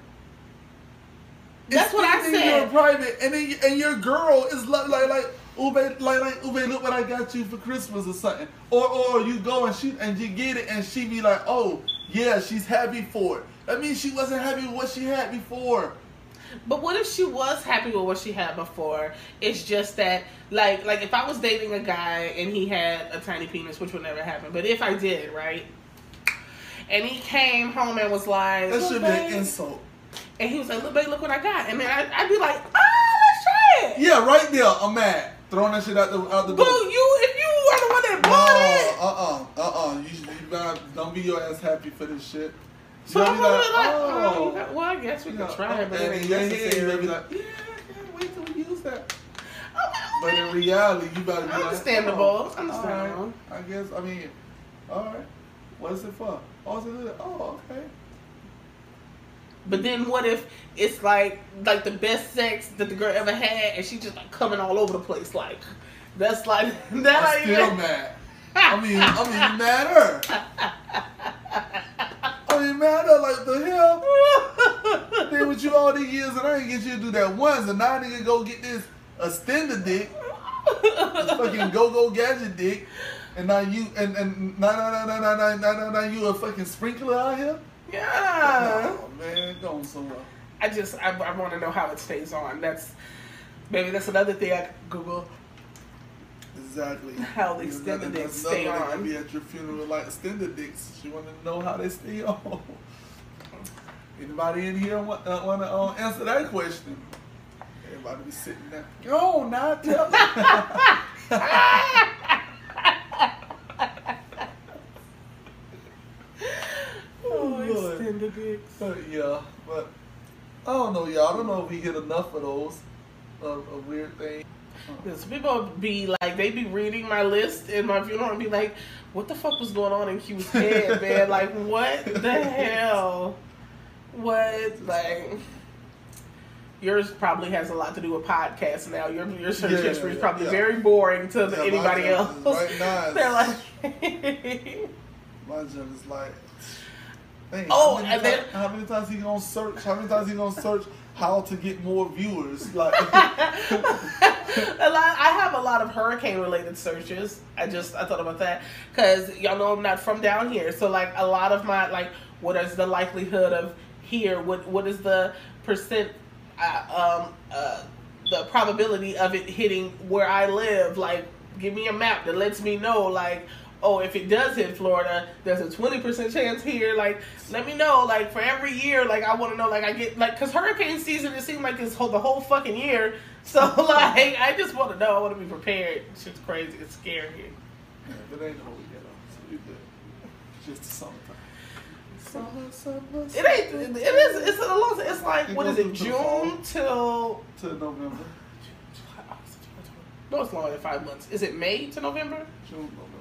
That's what I said. Your private, and then and your girl is like like like Ube like like Ube, look what I got you for Christmas or something. Or or you go and she and you get it and she be like, oh yeah, she's happy for it. That means she wasn't happy with what she had before. But what if she was happy with what she had before? It's just that, like, like if I was dating a guy and he had a tiny penis, which would never happen. But if I did, right? And he came home and was like, That "Look, should be an insult. And he was like, "Look, babe, look what I got." And then I, I'd be like, "Oh, let's try it." Yeah, right there. I'm mad. Throwing that shit out the out the Boo, door. you if you are the one that No, bought it. uh, uh, uh, uh. You, should- you better don't be your ass happy for this shit. You So gotta I'm like, like, oh. oh, you well, I guess we You can know, try it, but and ain't in your head, you be like, yeah, I can't wait till we use that. But in reality, you better be Understandable, like, oh, understandable. right. I guess. I mean, all right. What's it for? Oh, it's a. Oh, okay. But then what if it's like like the best sex that the girl ever had, and she just like coming all over the place, like that's like that. I'm still even- mad. I mean, I'm even madder. I madder. Like the hell. Been with you all these years, and I ain't get you to do that once, and now I need to go get this extended dick, this fucking go go gadget dick, and now you and and now now now now now now now, now, you a fucking sprinkler out here. yeah. Oh man, going somewhere. I just I, I want to know how it stays on. That's maybe that's another thing I could Google. Exactly. How the extended dicks stay on. be at your funeral like extended dicks. She want to know how they stay on. Anybody in here want, uh, want to uh, answer that question? Everybody be sitting there. Go now, tell me. Oh, extended dicks. But yeah, but I don't know, y'all. I don't know if we hit enough of those. A, a weird thing. Because people be like, they be reading my list in my funeral and be like, what the fuck was going on in Q's head, man? Like, what the hell? What? Like, yours probably has a lot to do with podcasts now. Your, your search Yeah, history is probably yeah. very boring to Yeah, anybody else. right now They're like, My junk is like, Oh, how many, and then- ti- how many times he gonna search? How many times he gonna search how to get more viewers? Like, a lot, I have a lot of hurricane related searches. I just I thought about that because y'all know I'm not from down here, so like a lot of my like, what is the likelihood of here? What what is the percent? Uh, um, uh, the probability of it hitting where I live. Like, give me a map that lets me know. Like, oh, if it does hit Florida, there's a twenty percent chance here. Like, let me know. Like for every year, like I want to know. Like I get like because hurricane season it seems like it's whole, the whole fucking year. So like I just want to know. I want to be prepared. Shit's crazy. It's scary. yeah, but ain't no we get on, so we good. Just the summertime. Summer, summer, It ain't. It is. It's a long. It's like It what is it? into the fall. June till. to November, No, it's longer than five months. Is it May to November? June, November.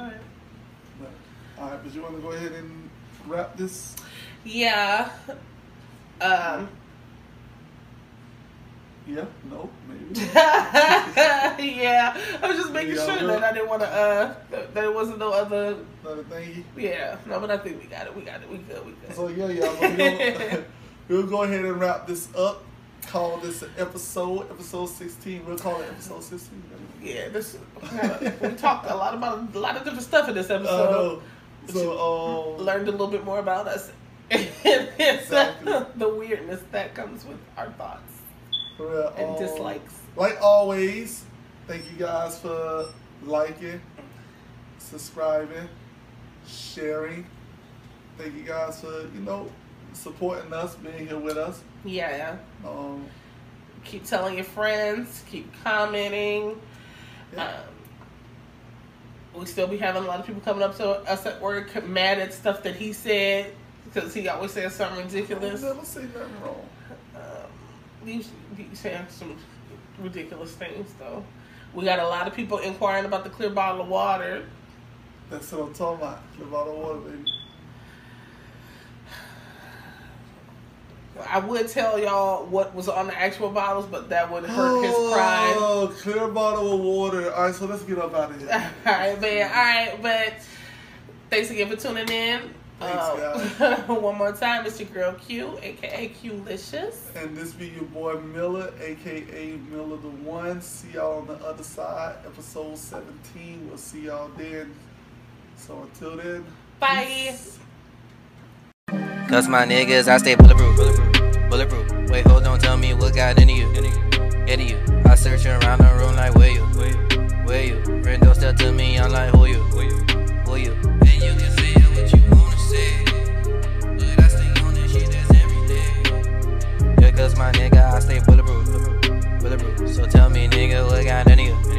Alright. But, all right, but you want to go ahead and wrap this? Yeah. Um. Yeah, no, maybe. yeah. I was just making sure that I didn't want to. Uh. That there wasn't no other. Another thing. Yeah. No, but I think we got it. We got it. We good. We good. So yeah, we'll, we'll go ahead and wrap this up. Call this episode, episode sixteen. We'll call it episode sixteen. yeah. This. We talked a lot about a lot of different stuff in this episode. So um, Learned a little bit more about us. Exactly. the weirdness that comes with our thoughts. For real. and Um, dislikes. Like always, thank you guys for liking, subscribing, sharing. Thank you guys for, you know, supporting us, being here with us. Yeah. Um, Keep telling your friends. Keep commenting. yeah. Um, we still be having a lot of people coming up to us at work mad at stuff that he said because he always says something ridiculous. Never say nothing wrong. Um, he's, he's saying some ridiculous things though. We got a lot of people inquiring about the clear bottle of water. That's what I'm talking about. Clear bottle of water, baby. I would tell y'all what was on the actual bottles, but that would hurt his pride. Oh, clear bottle of water. All right, so let's get up out of here. All right, man. All right, but thanks again for tuning in. Thanks, Um, one more time, it's your girl Q, aka Q-licious. And this be your boy Miller, aka Miller the One. See y'all on the other side, episode 17. We'll see y'all then. So until then, Bye. peace. Cause my niggas, I stay bulletproof. Bulletproof. Bulletproof. Wait, hold on, tell me what got into you. Into you. I search around the room like where you? Where you? Friend don't step to me, I'm like who you? Who you? And you can say what you wanna say. But I stay on this shit that's every day. Yeah, cause my nigga, I stay bulletproof. Bulletproof. So tell me, nigga, what got into you?